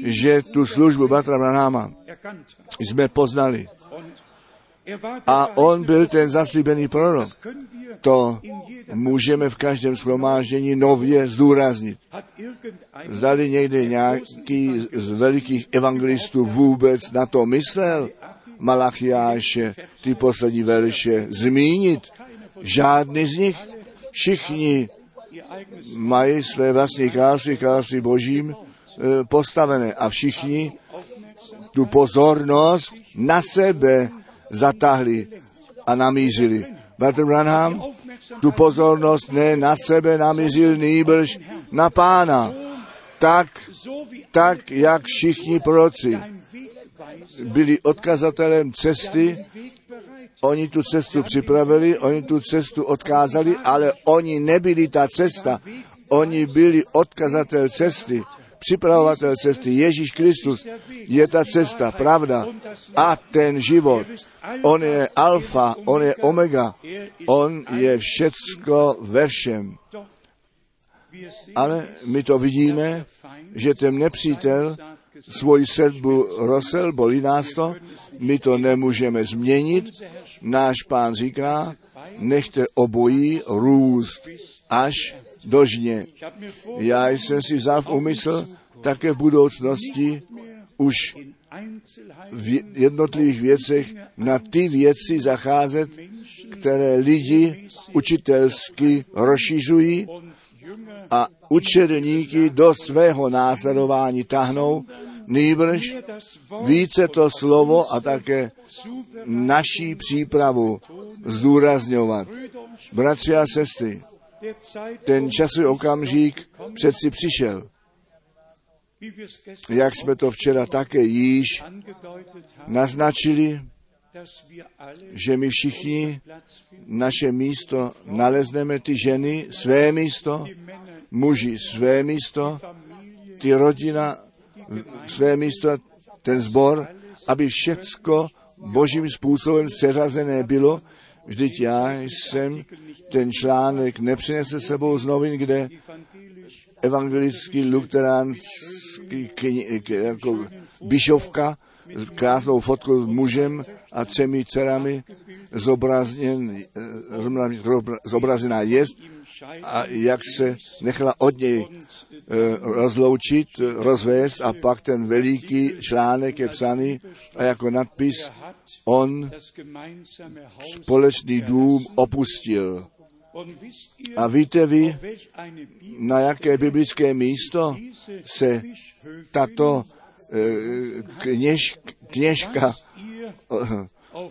že tu službu Batra Branáma jsme poznali. A on byl ten zaslíbený prorok. To můžeme v každém shromáždění nově zdůraznit. Zdali někde nějaký z velikých evangelistů vůbec na to myslel, Malachiáše, ty poslední verše, zmínit. Žádný z nich, všichni mají své vlastní království, království božím e, postavené a všichni tu pozornost na sebe zatáhli a namířili. Bratr Branham tu pozornost ne na sebe namířil, nýbrž na pána. Tak, tak, jak všichni proroci byli odkazatelem cesty, oni tu cestu připravili, oni tu cestu odkázali, ale oni nebyli ta cesta, oni byli odkazatel cesty připravovatel cesty. Ježíš Kristus je ta cesta, pravda a ten život. On je alfa, on je omega, on je všecko ve všem. Ale my to vidíme, že ten nepřítel svoji sedbu rosel, bolí nás to, my to nemůžeme změnit. Náš pán říká, nechte obojí růst až do žně. Já jsem si vzal v úmysl také v budoucnosti už v jednotlivých věcech na ty věci zacházet, které lidi učitelsky rozšiřují a učedníky do svého následování tahnou, nýbrž více to slovo a také naší přípravu zdůrazňovat. Bratři a sestry, ten časový okamžik přeci přišel. Jak jsme to včera také již naznačili, že my všichni naše místo nalezneme, ty ženy své místo, muži své místo, ty rodina své místo, ten zbor, aby všecko božím způsobem seřazené bylo. Vždyť já jsem ten článek nepřinesl sebou z novin, kde evangelický luteránský jako bišovka, krásnou fotku s mužem a třemi dcerami zobrazněn, zobrazená jest a jak se nechala od něj eh, rozloučit, rozvést a pak ten veliký článek je psaný a jako nadpis on společný dům opustil. A víte vy, na jaké biblické místo se tato eh, kněž, kněžka eh,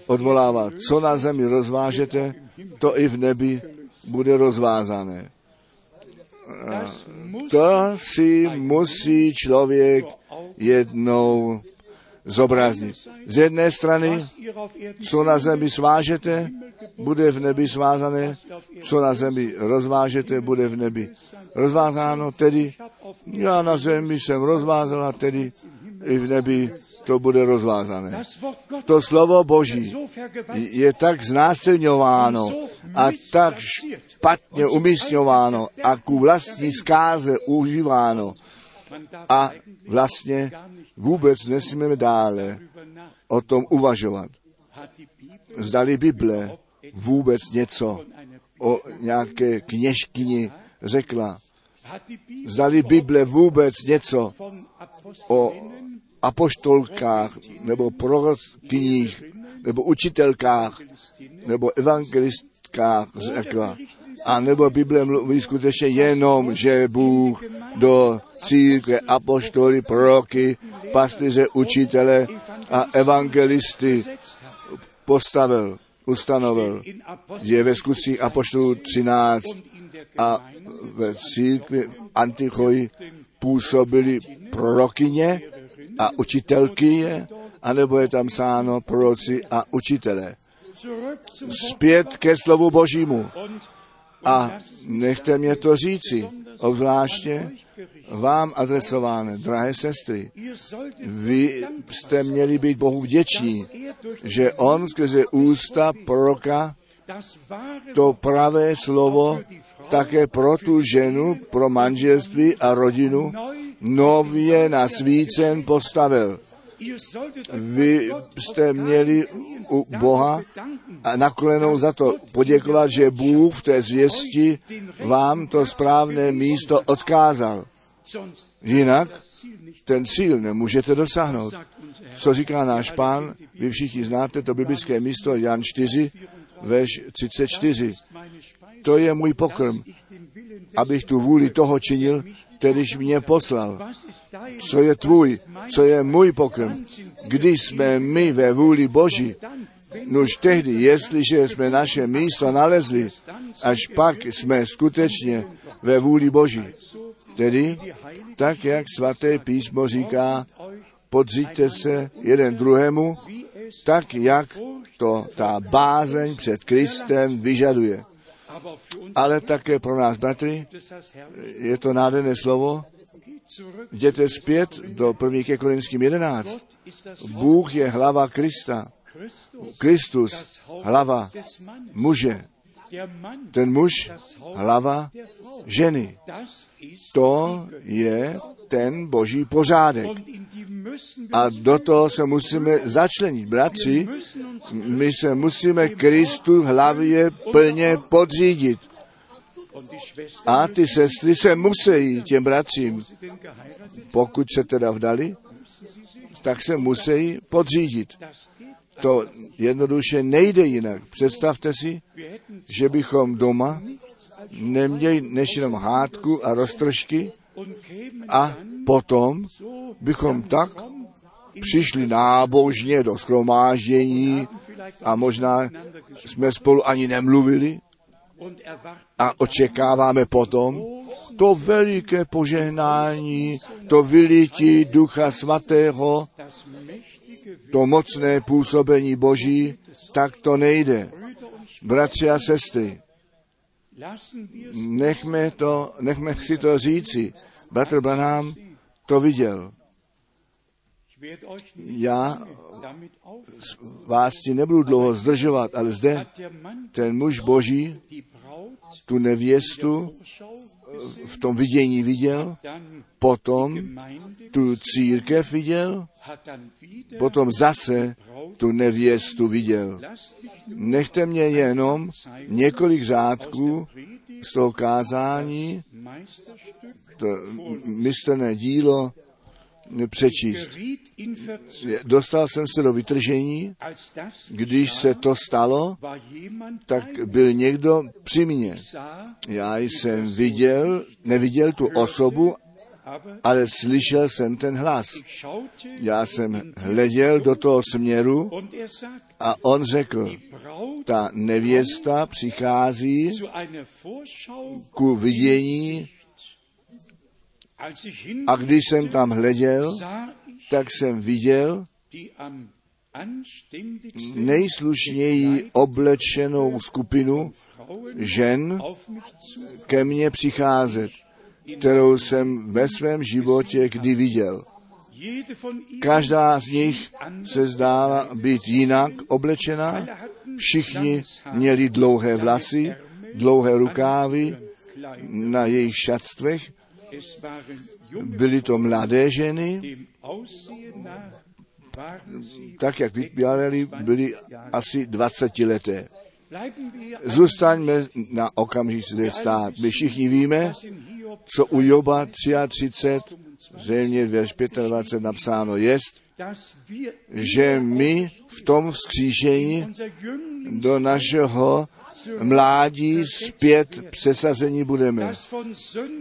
odvolává? Co na zemi rozvážete, to i v nebi bude rozvázané. To si musí člověk jednou zobraznit. Z jedné strany, co na zemi svážete, bude v nebi svázané, co na zemi rozvážete, bude v nebi rozvázáno, tedy já na zemi jsem rozvázal a tedy i v nebi to bude rozvázané. To slovo Boží je tak znásilňováno a tak špatně umísťováno a ku vlastní zkáze užíváno. A vlastně vůbec nesmíme dále o tom uvažovat. Zdali Bible vůbec něco o nějaké kněžkyni řekla. Zdali Bible vůbec něco o apoštolkách nebo prorockyních nebo učitelkách nebo evangelistkách řekla. A nebo Bible mluví skutečně jenom, že Bůh do církve apoštoly, proroky, pastyře, učitele a evangelisty postavil, ustanovil. Je ve skutcích apoštolů 13 a ve církvi Antichoj působili prorokyně a učitelky je, anebo je tam sáno proroci a učitele. zpět ke slovu Božímu. A nechte mě to říci, obzvláště vám adresovány, drahé sestry. Vy jste měli být Bohu vděční, že On skrze ústa proroka to pravé slovo také pro tu ženu, pro manželství a rodinu nově na svícen postavil. Vy jste měli u Boha a na kolenou za to poděkovat, že Bůh v té zvěsti vám to správné místo odkázal. Jinak ten cíl nemůžete dosáhnout. Co říká náš pán? Vy všichni znáte to biblické místo Jan 4, veš 34. To je můj pokrm, abych tu vůli toho činil, kterýž mě poslal. Co je tvůj, co je můj pokrm. Když jsme my ve vůli Boží, Nož tehdy, jestliže jsme naše místo nalezli, až pak jsme skutečně ve vůli Boží. Tedy, tak jak svaté písmo říká, podříďte se jeden druhému, tak jak to ta bázeň před Kristem vyžaduje. Ale také pro nás, bratry, je to nádherné slovo. Jděte zpět do 1. Korinským 11. Bůh je hlava Krista. Kristus, hlava muže. Ten muž, hlava ženy. To je ten boží pořádek. A do toho se musíme začlenit. Bratři, my se musíme Kristu hlavě plně podřídit. A ty sestry se musí těm bratřím, pokud se teda vdali, tak se musí podřídit. To jednoduše nejde jinak. Představte si, že bychom doma neměli než jenom hádku a roztržky a potom bychom tak přišli nábožně do schromáždění a možná jsme spolu ani nemluvili a očekáváme potom to veliké požehnání, to vylití Ducha Svatého, to mocné působení Boží, tak to nejde. Bratři a sestry, nechme, to, nechme si to říci. Bratr Branham to viděl. Já vás ti nebudu dlouho zdržovat, ale zde ten muž Boží tu nevěstu v tom vidění viděl, potom tu církev viděl, potom zase tu nevěstu viděl. Nechte mě jenom několik řádků z toho kázání, to mistrné dílo přečíst. Dostal jsem se do vytržení, když se to stalo, tak byl někdo při mně. Já jsem viděl, neviděl tu osobu, ale slyšel jsem ten hlas. Já jsem hleděl do toho směru a on řekl, ta nevěsta přichází ku vidění a když jsem tam hleděl, tak jsem viděl nejslušněji oblečenou skupinu žen ke mně přicházet, kterou jsem ve svém životě kdy viděl. Každá z nich se zdála být jinak oblečená, všichni měli dlouhé vlasy, dlouhé rukávy na jejich šatstvech, byly to mladé ženy, tak jak vypělali, byly asi 20 leté. Zůstaňme na okamžik zde stát. My všichni víme, co u Joba 33, zřejmě verš 25 napsáno jest, že my v tom vzkříšení do našeho mládí zpět přesazení budeme.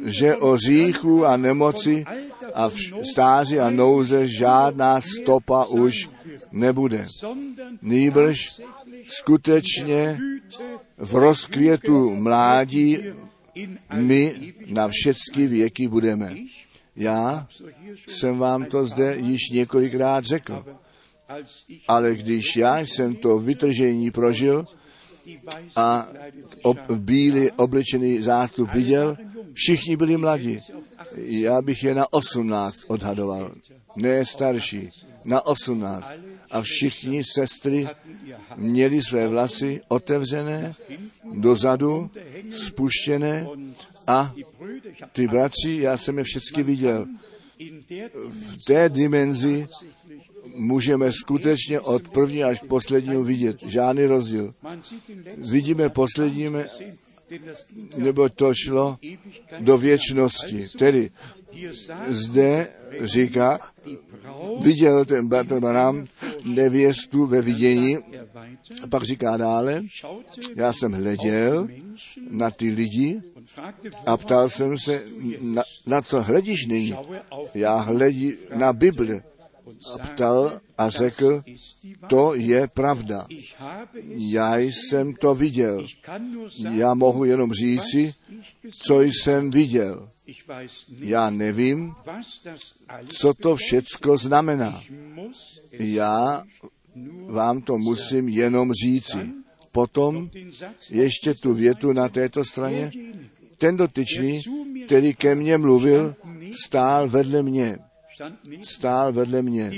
Že o říchu a nemoci a v stáří a nouze žádná stopa už nebude. Nýbrž skutečně v rozkvětu mládí my na všechny věky budeme. Já jsem vám to zde již několikrát řekl, Ale když já jsem to vytržení prožil a ob, bílý oblečený zástup viděl, všichni byli mladí. Já bych je na 18 odhadoval, ne starší, na 18. A všichni sestry měli své vlasy otevřené, dozadu, spuštěné a ty bratři, já jsem je všechny viděl. V té dimenzi můžeme skutečně od první až k poslednímu vidět. Žádný rozdíl. Vidíme posledními, nebo to šlo do věčnosti. Tedy zde říká, viděl ten Bartmanám nevěstu ve vidění, a pak říká dále, já jsem hleděl na ty lidi a ptal jsem se, na, na co hledíš nyní? Já hledí na Bibli. Ptal a řekl, to je pravda. Já jsem to viděl. Já mohu jenom říci, co jsem viděl. Já nevím, co to všecko znamená. Já vám to musím jenom říci. Potom ještě tu větu na této straně. Ten dotyčný, který ke mně mluvil, stál vedle mě. Stál vedle mě.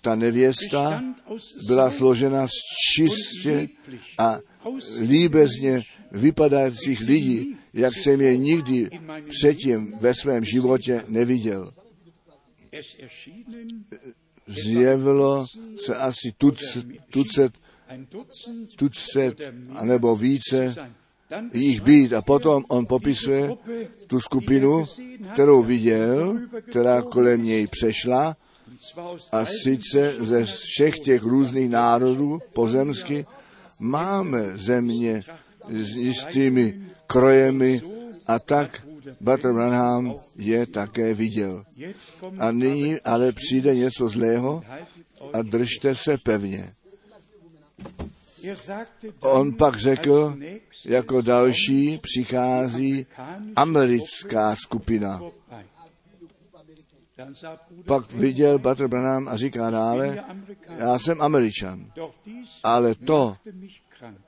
Ta nevěsta byla složena z čistě a líbezně vypadajících lidí, jak jsem je nikdy předtím ve svém životě neviděl. Zjevilo se asi tucet, tucet, tucet anebo více jich být. A potom on popisuje tu skupinu, kterou viděl, která kolem něj přešla, a sice ze všech těch různých národů pozemsky máme země s jistými krojemi a tak Batr Branham je také viděl. A nyní ale přijde něco zlého a držte se pevně. On pak řekl, jako další přichází americká skupina. Pak viděl Batr Branham a říká dále, já jsem američan, ale to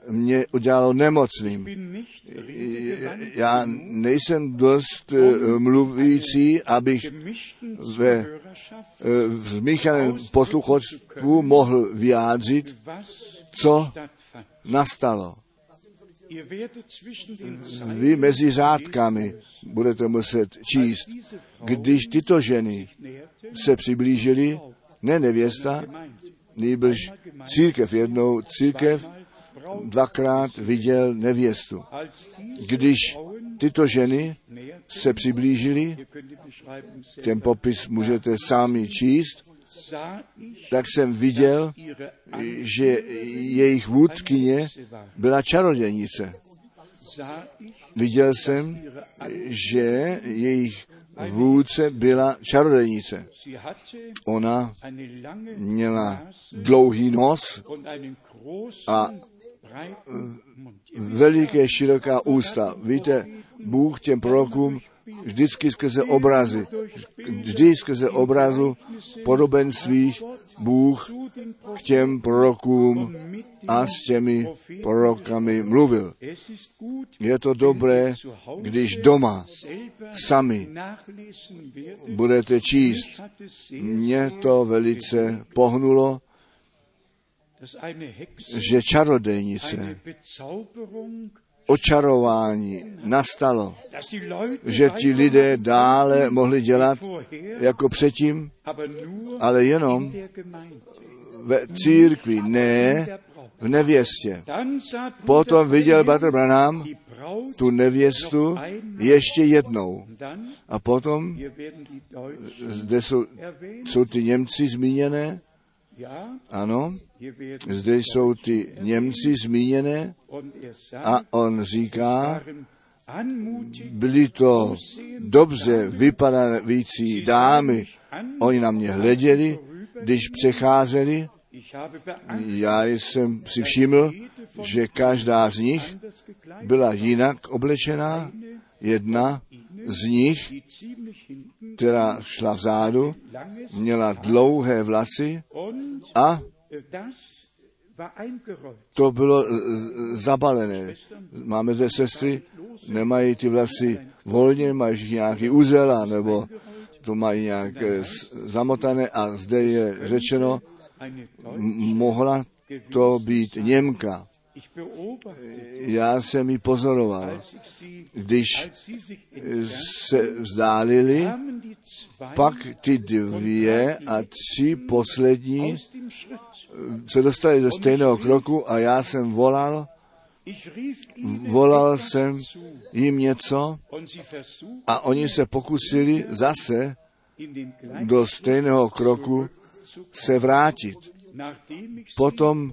mě udělalo nemocným. Já nejsem dost eh, mluvící, abych ve eh, v míchaném posluchačstvu mohl vyjádřit, co nastalo. Vy mezi řádkami budete muset číst, když tyto ženy se přiblížily, ne nevěsta, nejbrž církev jednou, církev dvakrát viděl nevěstu. Když tyto ženy se přiblížily, ten popis můžete sami číst, tak jsem viděl, že jejich vůdkyně byla čarodějnice. Viděl jsem, že jejich vůdce byla čarodějnice. Ona měla dlouhý nos a veliké široká ústa. Víte, Bůh těm prorokům vždycky skrze obrazy, vždy skrze obrazu svých Bůh k těm prorokům a s těmi prorokami mluvil. Je to dobré, když doma sami budete číst. Mě to velice pohnulo, že čarodejnice, očarování nastalo, že ti lidé dále mohli dělat jako předtím, ale jenom ve církvi, ne v nevěstě. Potom viděl Batr Branham tu nevěstu ještě jednou. A potom zde jsou, jsou ty Němci zmíněné, ano, zde jsou ty Němci zmíněné a on říká, byly to dobře vypadající dámy, oni na mě hleděli, když přecházeli, já jsem si všiml, že každá z nich byla jinak oblečená, jedna z nich, která šla vzadu, měla dlouhé vlasy A to bylo zabalené. Máme zde sestry, nemají ty vlasy volně, mají nějaký úzel, nebo to mají nějak eh, zamotané a zde je řečeno, mohla to být Němka. Beobachte, Já jsem ji pozoroval. Když entfernten, se vzdálili, pak ty dvě a tři poslední se dostali ze stejného kroku a já jsem volal, volal jsem jim něco a oni se pokusili zase do stejného kroku se vrátit. Potom,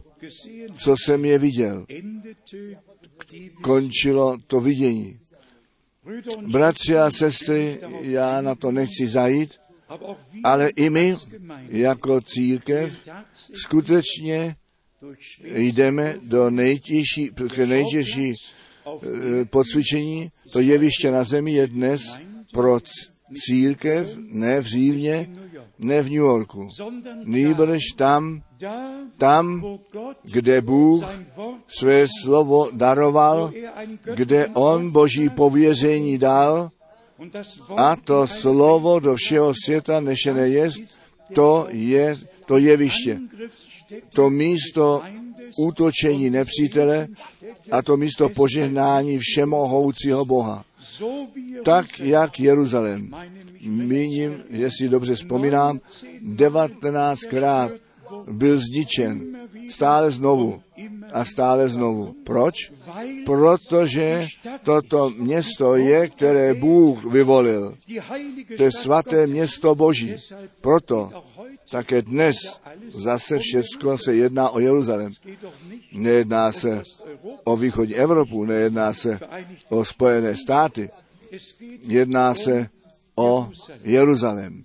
co jsem je viděl, končilo to vidění. Bratři a sestry, já na to nechci zajít, ale i my jako církev skutečně jdeme do nejtěžší, nejtěžší eh, podcvičení. To jeviště na zemi je dnes pro církev, ne v Římě, ne v New Yorku. Nýbrž tam, tam, kde Bůh své slovo daroval, kde on boží pověření dal a to slovo do všeho světa nešené jest, to je to jeviště, to místo útočení nepřítele a to místo požehnání všemohoucího Boha. Tak jak Jeruzalém. Míním, že si dobře vzpomínám, 19krát byl zničen. Stále znovu a stále znovu. Proč? Protože toto město je, které Bůh vyvolil. To je svaté město Boží. Proto také dnes zase všecko se jedná o Jeruzalém. Nejedná se o východní Evropu, nejedná se o Spojené státy, jedná se o Jeruzalém.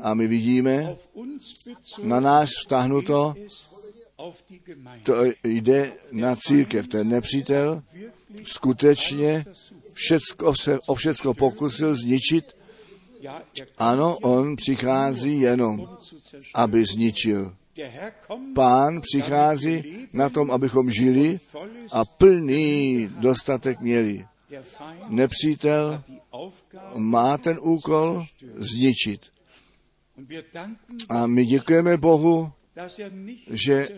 A my vidíme na náš vztahnuto, to jde na církev. Ten nepřítel skutečně všecko se, o všecko pokusil zničit. Ano, on přichází jenom, aby zničil. Pán přichází na tom, abychom žili a plný dostatek měli. Nepřítel má ten úkol zničit. A my děkujeme Bohu, že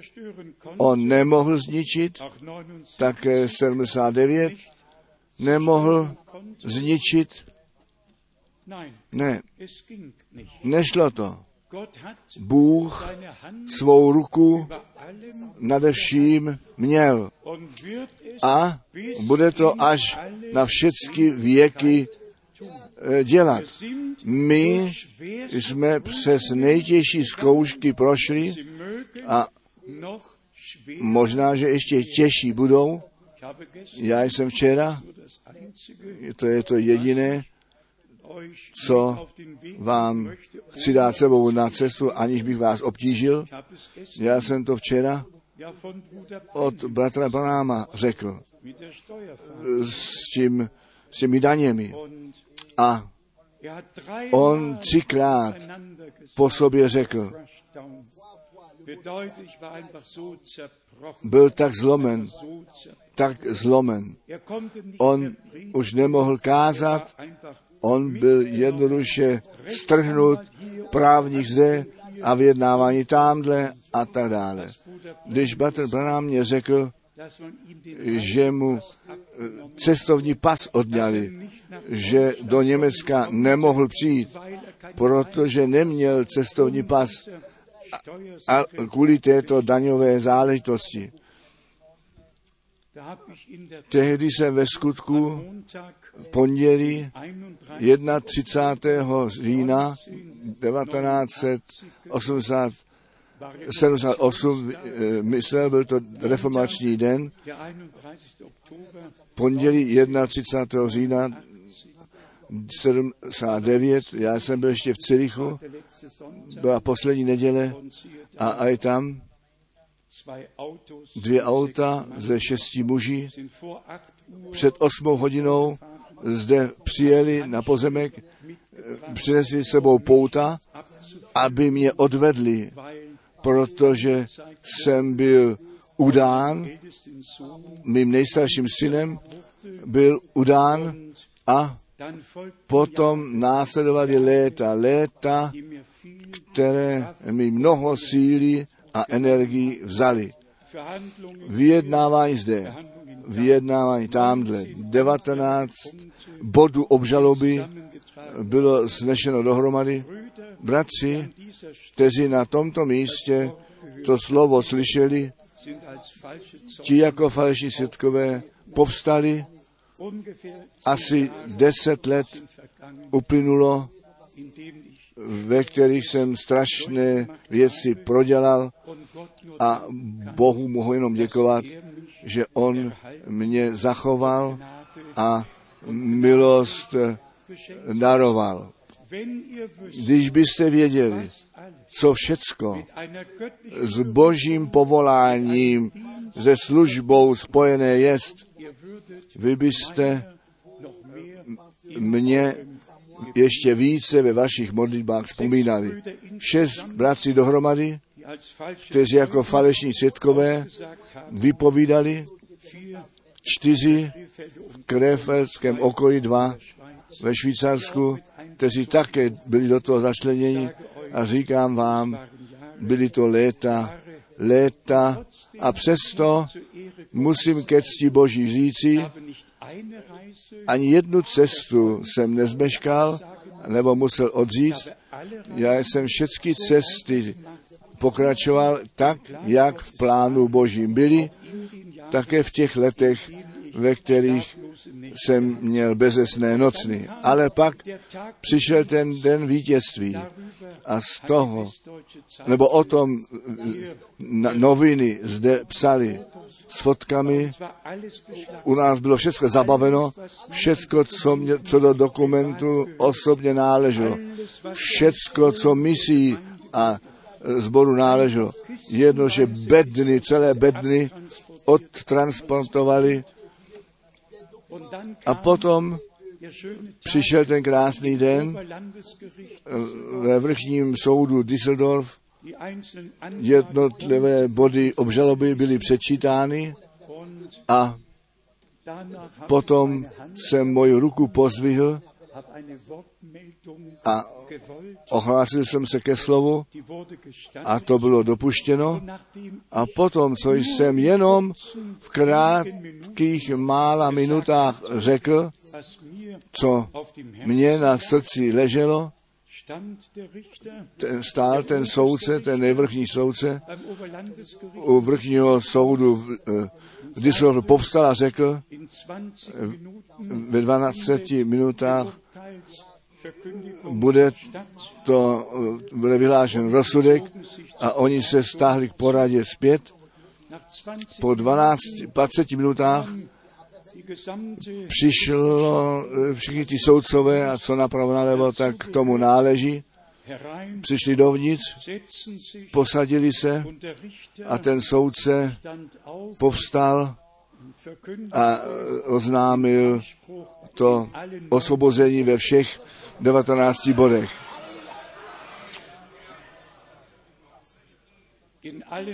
on nemohl zničit, auch 79 také 79 nemohl zničit. Ne, nešlo to. Bůh svou ruku nade vším měl. A bude to až na všechny věky eh, dělat. My jsme přes nejtěžší zkoušky prošli a možná, že ještě těžší budou. Já jsem včera, to je to jediné, co vám chci dát sebou na cestu, aniž bych vás obtížil. Já jsem to včera od bratra Branáma řekl s, tím, s těmi daněmi. A on třikrát po sobě řekl, byl tak zlomen, tak zlomen. On už nemohl kázat, on byl jednoduše strhnut právních zde a vyjednávání tamhle a tak dále. Když Bater Branham mě řekl, že mu eh, cestovní pas odňali, že do Německa nemohl přijít, protože neměl cestovní pas a kvůli této daňové záležitosti. Tehdy jsem ve skutku v pondělí 31. 31. října 1980 war er 78 eh, myslel, byl to reformační den, der 31. Oktober pondělí 31. října 79, já jsem byl ještě v Cirichu, byla poslední neděle a, je tam dvě auta ze šesti muží sind vor 8 Uhr před osmou hodinou zde přijeli na pozemek, přinesli s sebou pouta, aby mě odvedli, protože jsem byl udán, mým nejstarším synem byl udán a potom následovaly léta, léta, které mi mnoho síly a energii vzali. Vyjednávání zde, vyjednávání tamhle, 19 bodů obžaloby bylo znešeno dohromady. Bratři, kteří na tomto místě to slovo slyšeli, ti jako falešní světkové povstali, asi deset let uplynulo, ve kterých jsem strašné věci prodělal a Bohu mohu jenom děkovat, že On mě zachoval a milost daroval. Když byste věděli, co všecko s božím povoláním, se službou spojené jest, vy byste mě ještě více ve vašich modlitbách vzpomínali. Šest bratří dohromady, kteří jako falešní světkové vypovídali, čtyři v Krefelském okolí, dva ve Švýcarsku, kteří také byli do toho začleněni a říkám vám, byly to léta, léta. A přesto musím ke cti Boží říci, ani jednu cestu jsem nezmeškal, nebo musel odříct. Já jsem všechny cesty pokračoval tak, jak v plánu Božím byly, také v těch letech, ve kterých jsem měl bezesné nocny. Ale pak přišel ten den vítězství a z toho, nebo o tom noviny zde psali s fotkami, u nás bylo všechno zabaveno, všechno, co, mě, co do dokumentu osobně náleželo, všechno, co misí a zboru náleželo. Jedno, že bedny, celé bedny odtransportovali a potom přišel ten krásný den ve vrchním soudu Düsseldorf. Jednotlivé body obžaloby byly přečítány a potom jsem moji ruku pozvihl a ohlásil jsem se ke slovu a to bylo dopuštěno. A potom, co jsem jenom v krátkých mála minutách řekl, co mě na srdci leželo, ten, stál ten soudce, ten nejvrchní soudce u vrchního soudu v, eh, v Düsseldorfu povstal a řekl ve 12 minutách bude to, bude vyhlášen rozsudek a oni se stáhli k poradě zpět. Po 12, 20 minutách přišlo všichni ty soudcové a co napravo nalevo, tak k tomu náleží. Přišli dovnitř, posadili se a ten soudce povstal a oznámil to osvobození ve všech 19 bodech.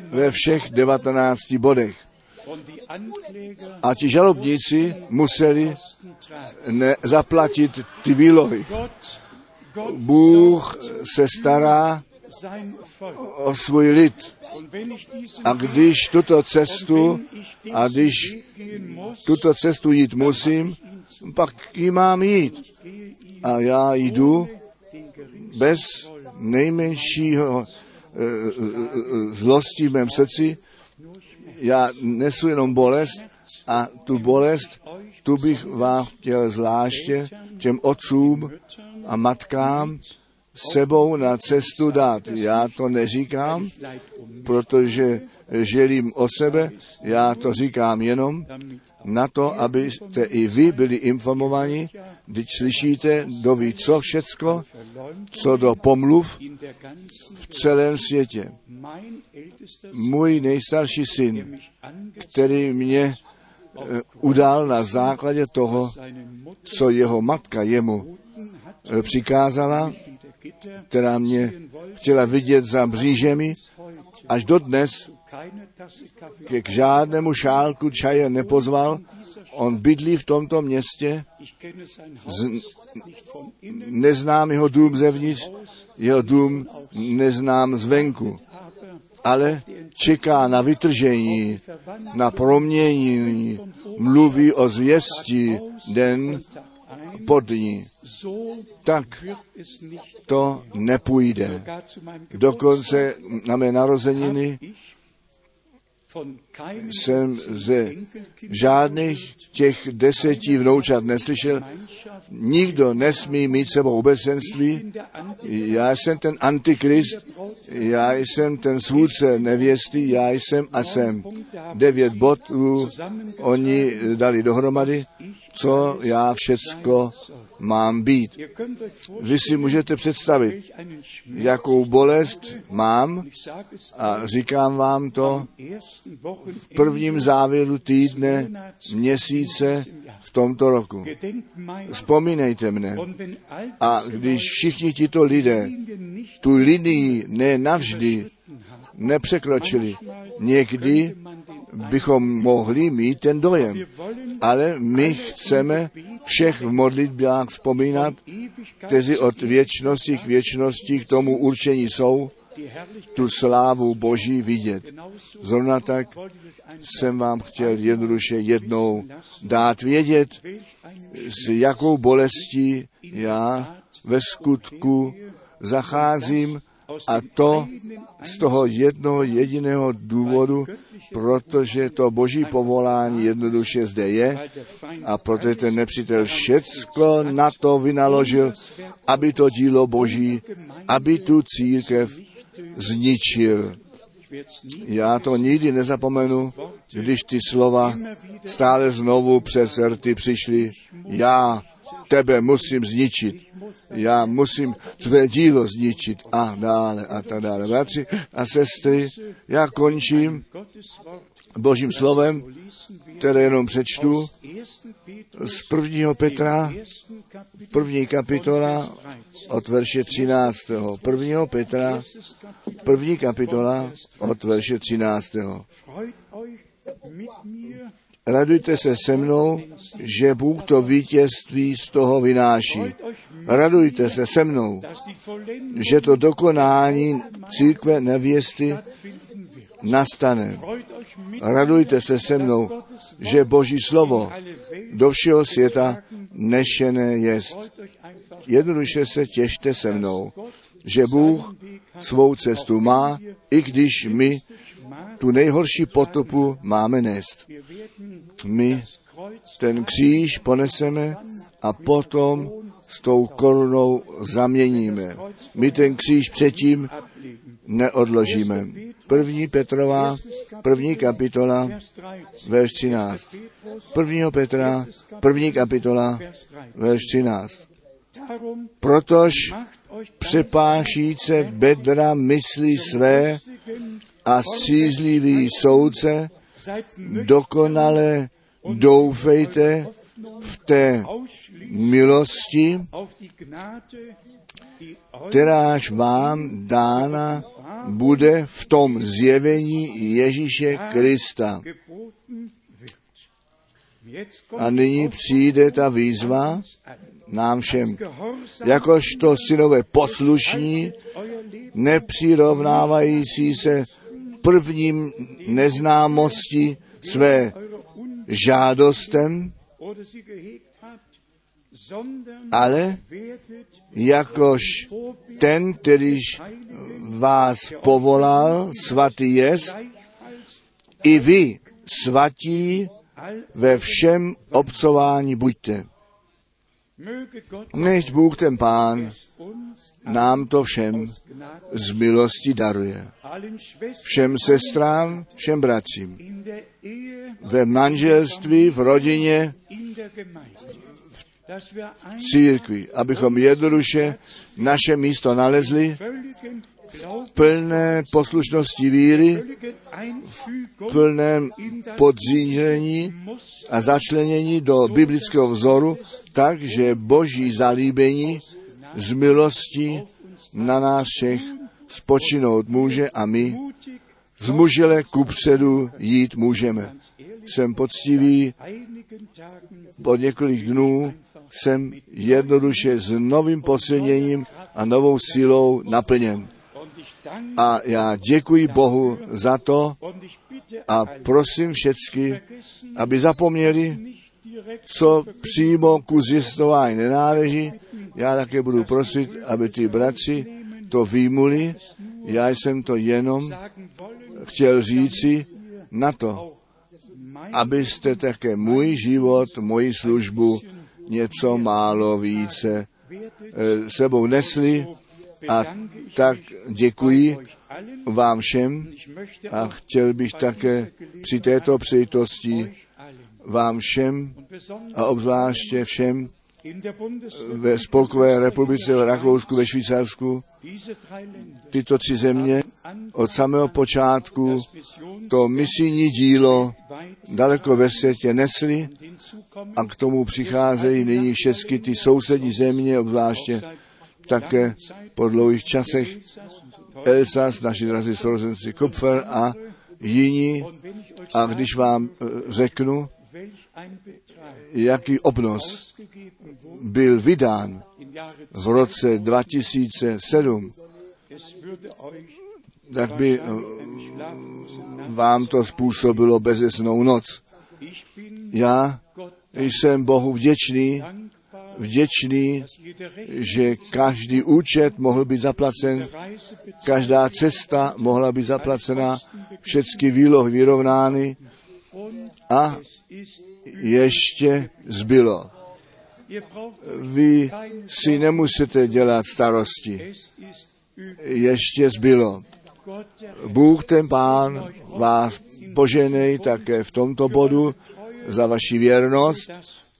Ve všech 19 bodech. A ti žalobníci museli ne, zaplatit ty výlohy. Bůh se stará o svůj lid. A když tuto cestu, a když tuto cestu jít musím, pak ji mám jít. A já jdu bez nejmenšího e, e, zlosti v mém srdci. Já nesu jenom bolest a tu bolest, tu bych vám chtěl zvláště těm otcům a matkám sebou na cestu dát. Já to neříkám, protože želím o sebe, já to říkám jenom na to, abyste i vy byli informovaní, když slyšíte, do ví co všecko, co do pomluv v celém světě. Můj nejstarší syn, který mě eh, udal na základě toho, co jeho matka jemu přikázala, která mě chtěla vidět za břížemi, až dodnes k žádnému šálku čaje nepozval. On bydlí v tomto městě, z, neznám jeho dům zevnitř, jeho dům neznám zvenku, ale čeká na vytržení, na proměnění, mluví o zvěsti den Tag ein, po dní. so Tak to nepůjde. Dokonce na mé narozeniny jsem ze žádných těch deseti vnoučat neslyšel. Nikdo nesmí mít sebou obecenství. Já jsem ten antikrist, já jsem ten svůdce nevěsty, já jsem a jsem. Devět bodů oni dali dohromady, co já všecko mám být. Vy si můžete představit, jakou bolest mám a říkám vám to v prvním závěru týdne, měsíce v tomto roku. Vzpomínejte mne. A když všichni tito lidé tu linii ne navždy nepřekročili, někdy bychom mohli mít ten dojem. Ale my chceme všech v modlitbách vzpomínat, kteří od věčnosti k věčnosti k tomu určení jsou, tu slávu Boží vidět. Zrovna tak jsem vám chtěl jednoduše jednou dát vědět, s jakou bolestí já ve skutku zacházím a to z toho jednoho jediného důvodu, protože to boží povolání jednoduše zde je a protože ten nepřítel všecko na to vynaložil, aby to dílo boží, aby tu církev zničil. Já to nikdy nezapomenu, když ty slova stále znovu přes rty přišly. Já tebe musím zničit. Já musím tvé dílo zničit a dále a tak dále. Bratři a sestry, já končím božím slovem, které jenom přečtu z prvního Petra, první kapitola od verše 13. Prvního Petra, první kapitola od verše 13. Radujte se se mnou, že Bůh to vítězství z toho vynáší. Radujte se se mnou, že to dokonání církve nevěsty nastane. Radujte se se mnou, že Boží slovo do všeho světa nešené jest. Jednoduše se těšte se mnou, že Bůh svou cestu má, i když my tu nejhorší potopu máme nést. My ten kříž poneseme a potom s tou korunou zaměníme. My ten kříž předtím neodložíme. První Petrová, první kapitola, Vers 13. verš 13. Prvního Petra, první kapitola, Vers 13. verš 13. Darum Protož přepášíce bedra mysli své a střízlivý soudce, dokonale doufejte v té milosti, kteráž vám dána bude v tom zjevení Ježíše Krista. A nyní přijde ta výzva nám všem. Jakožto synové poslušní, nepřirovnávající se prvním neznámosti své žádostem, ale jakož ten, kterýž vás povolal, svatý jest, i vy svatí ve všem obcování buďte. Než Bůh ten Pán nám to všem z milosti daruje. Všem sestrám, všem bratřím. Ve manželství, v rodině, ein církvi, abychom jednoduše naše místo nalezli Glauben, plné poslušnosti víry, Einfügung plném podřízení a začlenění do biblického vzoru, takže boží zalíbení z milosti na nás všech spočinout může a my mutig zmužele kupředu jít můžeme. Jsem poctivý, po několik dnů jsem jednoduše s novým posilněním a novou silou naplněn. A já děkuji Bohu za to a prosím všecky, aby zapomněli, co přímo ku zjistování nenáleží. Já také budu prosit, aby ty bratři to výmuli. Já jsem to jenom chtěl říci na to, abyste také můj život, moji službu něco málo více eh, sebou nesli a tak děkuji vám všem a chtěl bych také při této příležitosti vám všem a obzvláště všem ve Spolkové republice v Rakousku, ve Švýcarsku, tyto tři země od samého počátku to misijní dílo daleko ve světě nesli a k tomu přicházejí nyní všechny ty sousední země, obzvláště také po dlouhých časech Elsas, naši drazí sourozenci Kupfer a jiní. A když vám eh, řeknu, jaký obnos byl vydán v roce 2007, es würde euch tak by eh, vám to způsobilo bezesnou noc. Já jsem Bohu vděčný, vděčný, že každý účet mohl být zaplacen, každá cesta mohla být zaplacena, všechny výlohy vyrovnány a ještě zbylo. Vy si nemusíte dělat starosti. Ještě zbylo. Bůh ten pán vás poženej také v tomto bodu za vaši věrnost,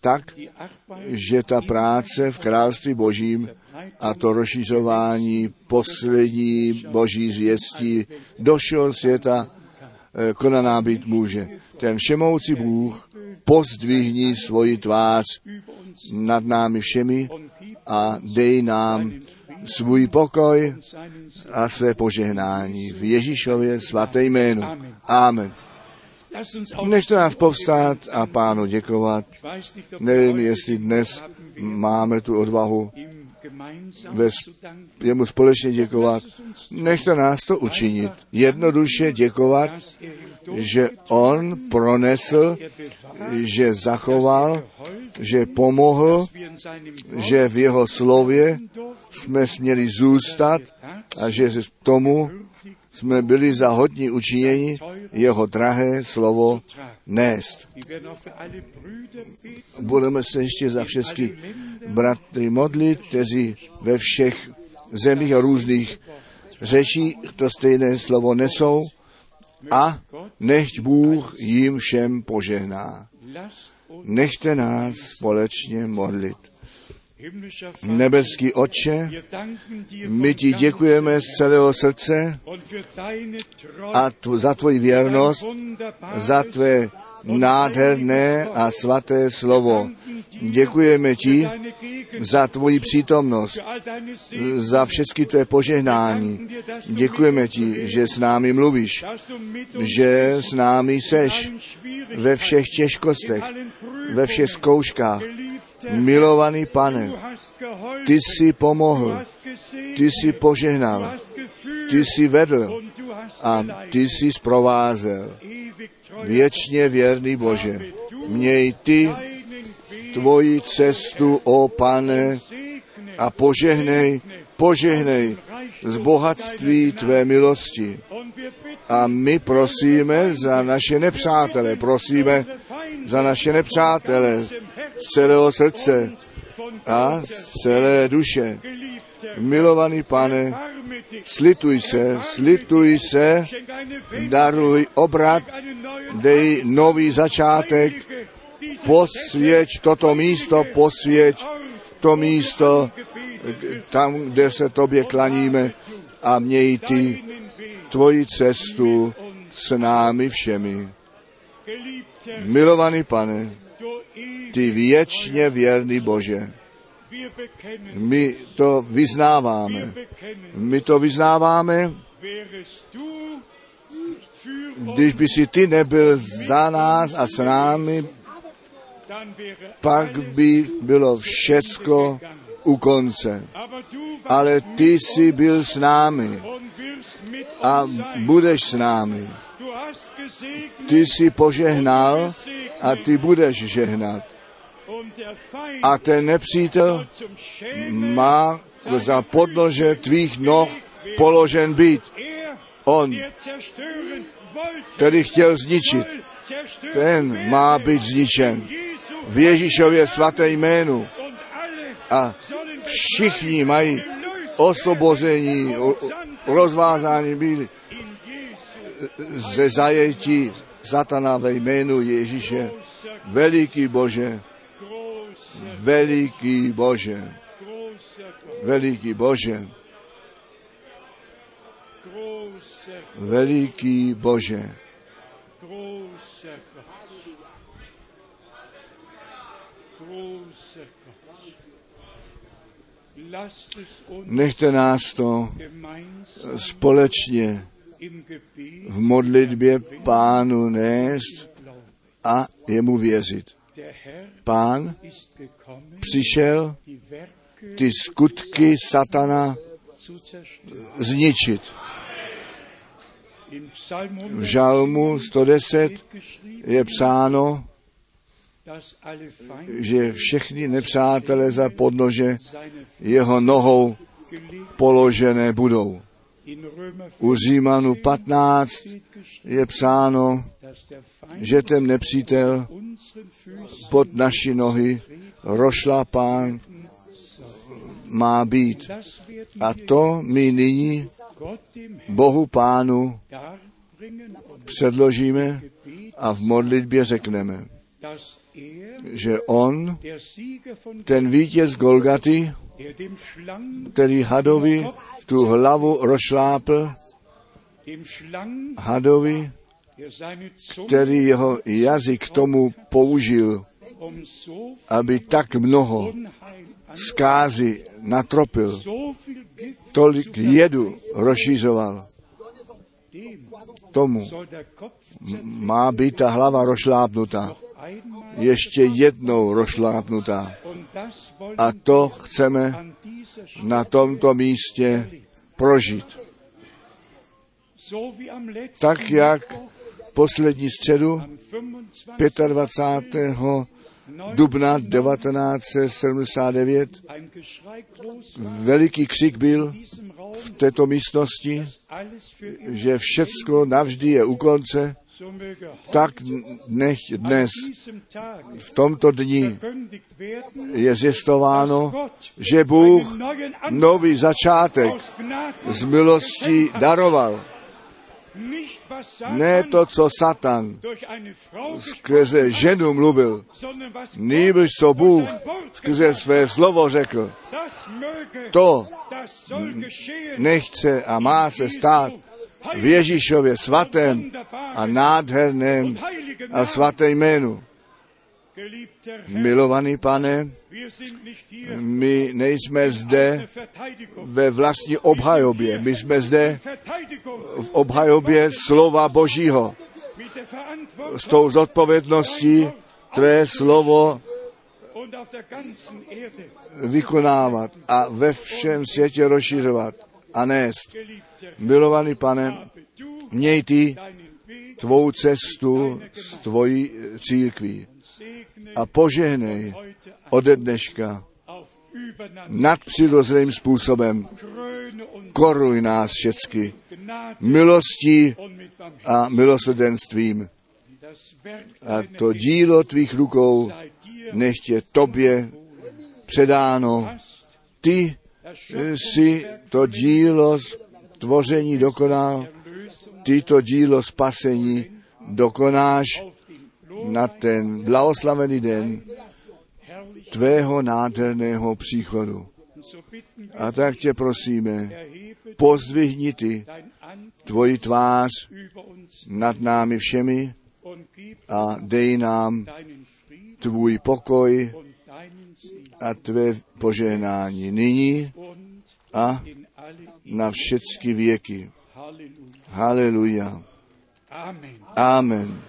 tak, že ta práce v království božím a to rozšířování poslední boží zvěstí do všeho světa eh, konaná být může. Ten všemoucí Bůh pozdvihni svoji tvář nad námi všemi a dej nám svůj pokoj a své požehnání v Ježíšově svaté jménu. Amen. Nechte nás povstát a pánu děkovat. Nevím, jestli dnes máme tu odvahu ve jemu společně děkovat. Nechte nás to učinit. Jednoduše děkovat, že on pronesl, že zachoval, že pomohl, že v jeho slově jsme směli zůstat a že tomu jsme byli za hodní učinění jeho drahé slovo nést. Budeme se ještě za všechny bratry modlit, kteří ve všech zemích a různých řečí to stejné slovo nesou a nechť Bůh jim všem požehná. Nechte nás společně modlit. Nebeský Otče, my ti děkujeme z celého srdce a tvo, za tvoji věrnost, za tvé nádherné a svaté slovo. Děkujeme ti za tvoji přítomnost, za všechny tvé požehnání. Děkujeme ti, že s námi mluvíš, že s námi seš ve všech těžkostech, ve všech zkouškách. Milovaný pane, ty jsi pomohl, ty jsi požehnal, ty jsi vedl a ty jsi zprovázel. Věčně věrný Bože, měj ty tvoji cestu, o pane, a požehnej, požehnej z bohatství tvé milosti. A my prosíme za naše nepřátele, prosíme za naše nepřátele z celého srdce a z celé duše. Milovaný pane, slituj se, slituj se, daruj obrat, dej nový začátek, posvěť toto místo, posvěť to místo, tam, kde se tobě klaníme a měj ty tvoji cestu s námi všemi. Milovaný pane, ty věčně věrný Bože, my to vyznáváme. My to vyznáváme, Když by si ty nebyl za nás a s námi, pak by bylo všecko u konce. Ale ty jsi byl s námi a budeš s námi. Ty jsi požehnal a ty budeš žehnat. A ten nepřítel má za podnože tvých noh položen být. On, který chtěl zničit, ten má být zničen. V Ježíšově svaté jménu. A všichni mají gelöst osvobození, o- o- rozvázání byli ze zajetí satana ve jménu Ježíše. Veliký Bože, veliký Bože, großer Gott, veliký Bože, veliký Bože. Nechte nás to společně v modlitbě pánu nést a jemu věřit. Pán přišel ty skutky satana zničit. V žalmu 110 steht geschrieben, je psáno, že všechny nepřátelé za podnože jeho nohou položené budou. U Římanu 15 steht geschrieben, je psáno, že ten nepřítel pod naši nohy rošlapán má být. A to my nyní Bohu Pánu předložíme a v modlitbě řekneme, že on, ten vítěz Golgaty, který hadovi tu hlavu rošlápl, hadovi, který jeho jazyk tomu použil, aby tak mnoho zkázy natropil, tolik jedu rozšířoval. Tomu má být ta hlava rošlápnutá. Ještě jednou rošlápnutá. A to chceme na tomto místě prožít. Tak jak poslední středu am 25. 25. dubna 1979 ein Geschrei groß war veliký křik byl v této místnosti, že všecko navždy je u konce, tak nech dnes v tomto dni je zjistováno, že Bůh nový začátek z milostí daroval. Ne to, co Satan skrze ženu mluvil, nýbrž co Bůh skrze své slovo řekl. To nechce a má se stát v Ježíšově svatém a nádherném a svatém jménu. Milovaný pane, my nejsme zde ve vlastní obhajobě. My jsme zde v obhajobě slova Božího. S tou zodpovědností tvé slovo vykonávat a ve všem světě rozšiřovat a nést. Milovaný pane, měj ty tvou cestu s tvojí církví a požehnej ode dneška nadpřirozeným způsobem. Koruj nás všecky milostí a milosrdenstvím. A to dílo tvých rukou sei dir nech tě tobě předáno. Ty si to dílo stvoření dokonal, ty to dílo spasení dokonáš na ten blahoslavený den tvého nádherného příchodu. A tak tě prosíme, pozdvihni ty tvoji tvář nad námi všemi a dej nám tvůj pokoj a tvé požehnání nyní a na všechny věky. Haleluja. Amen. Amen.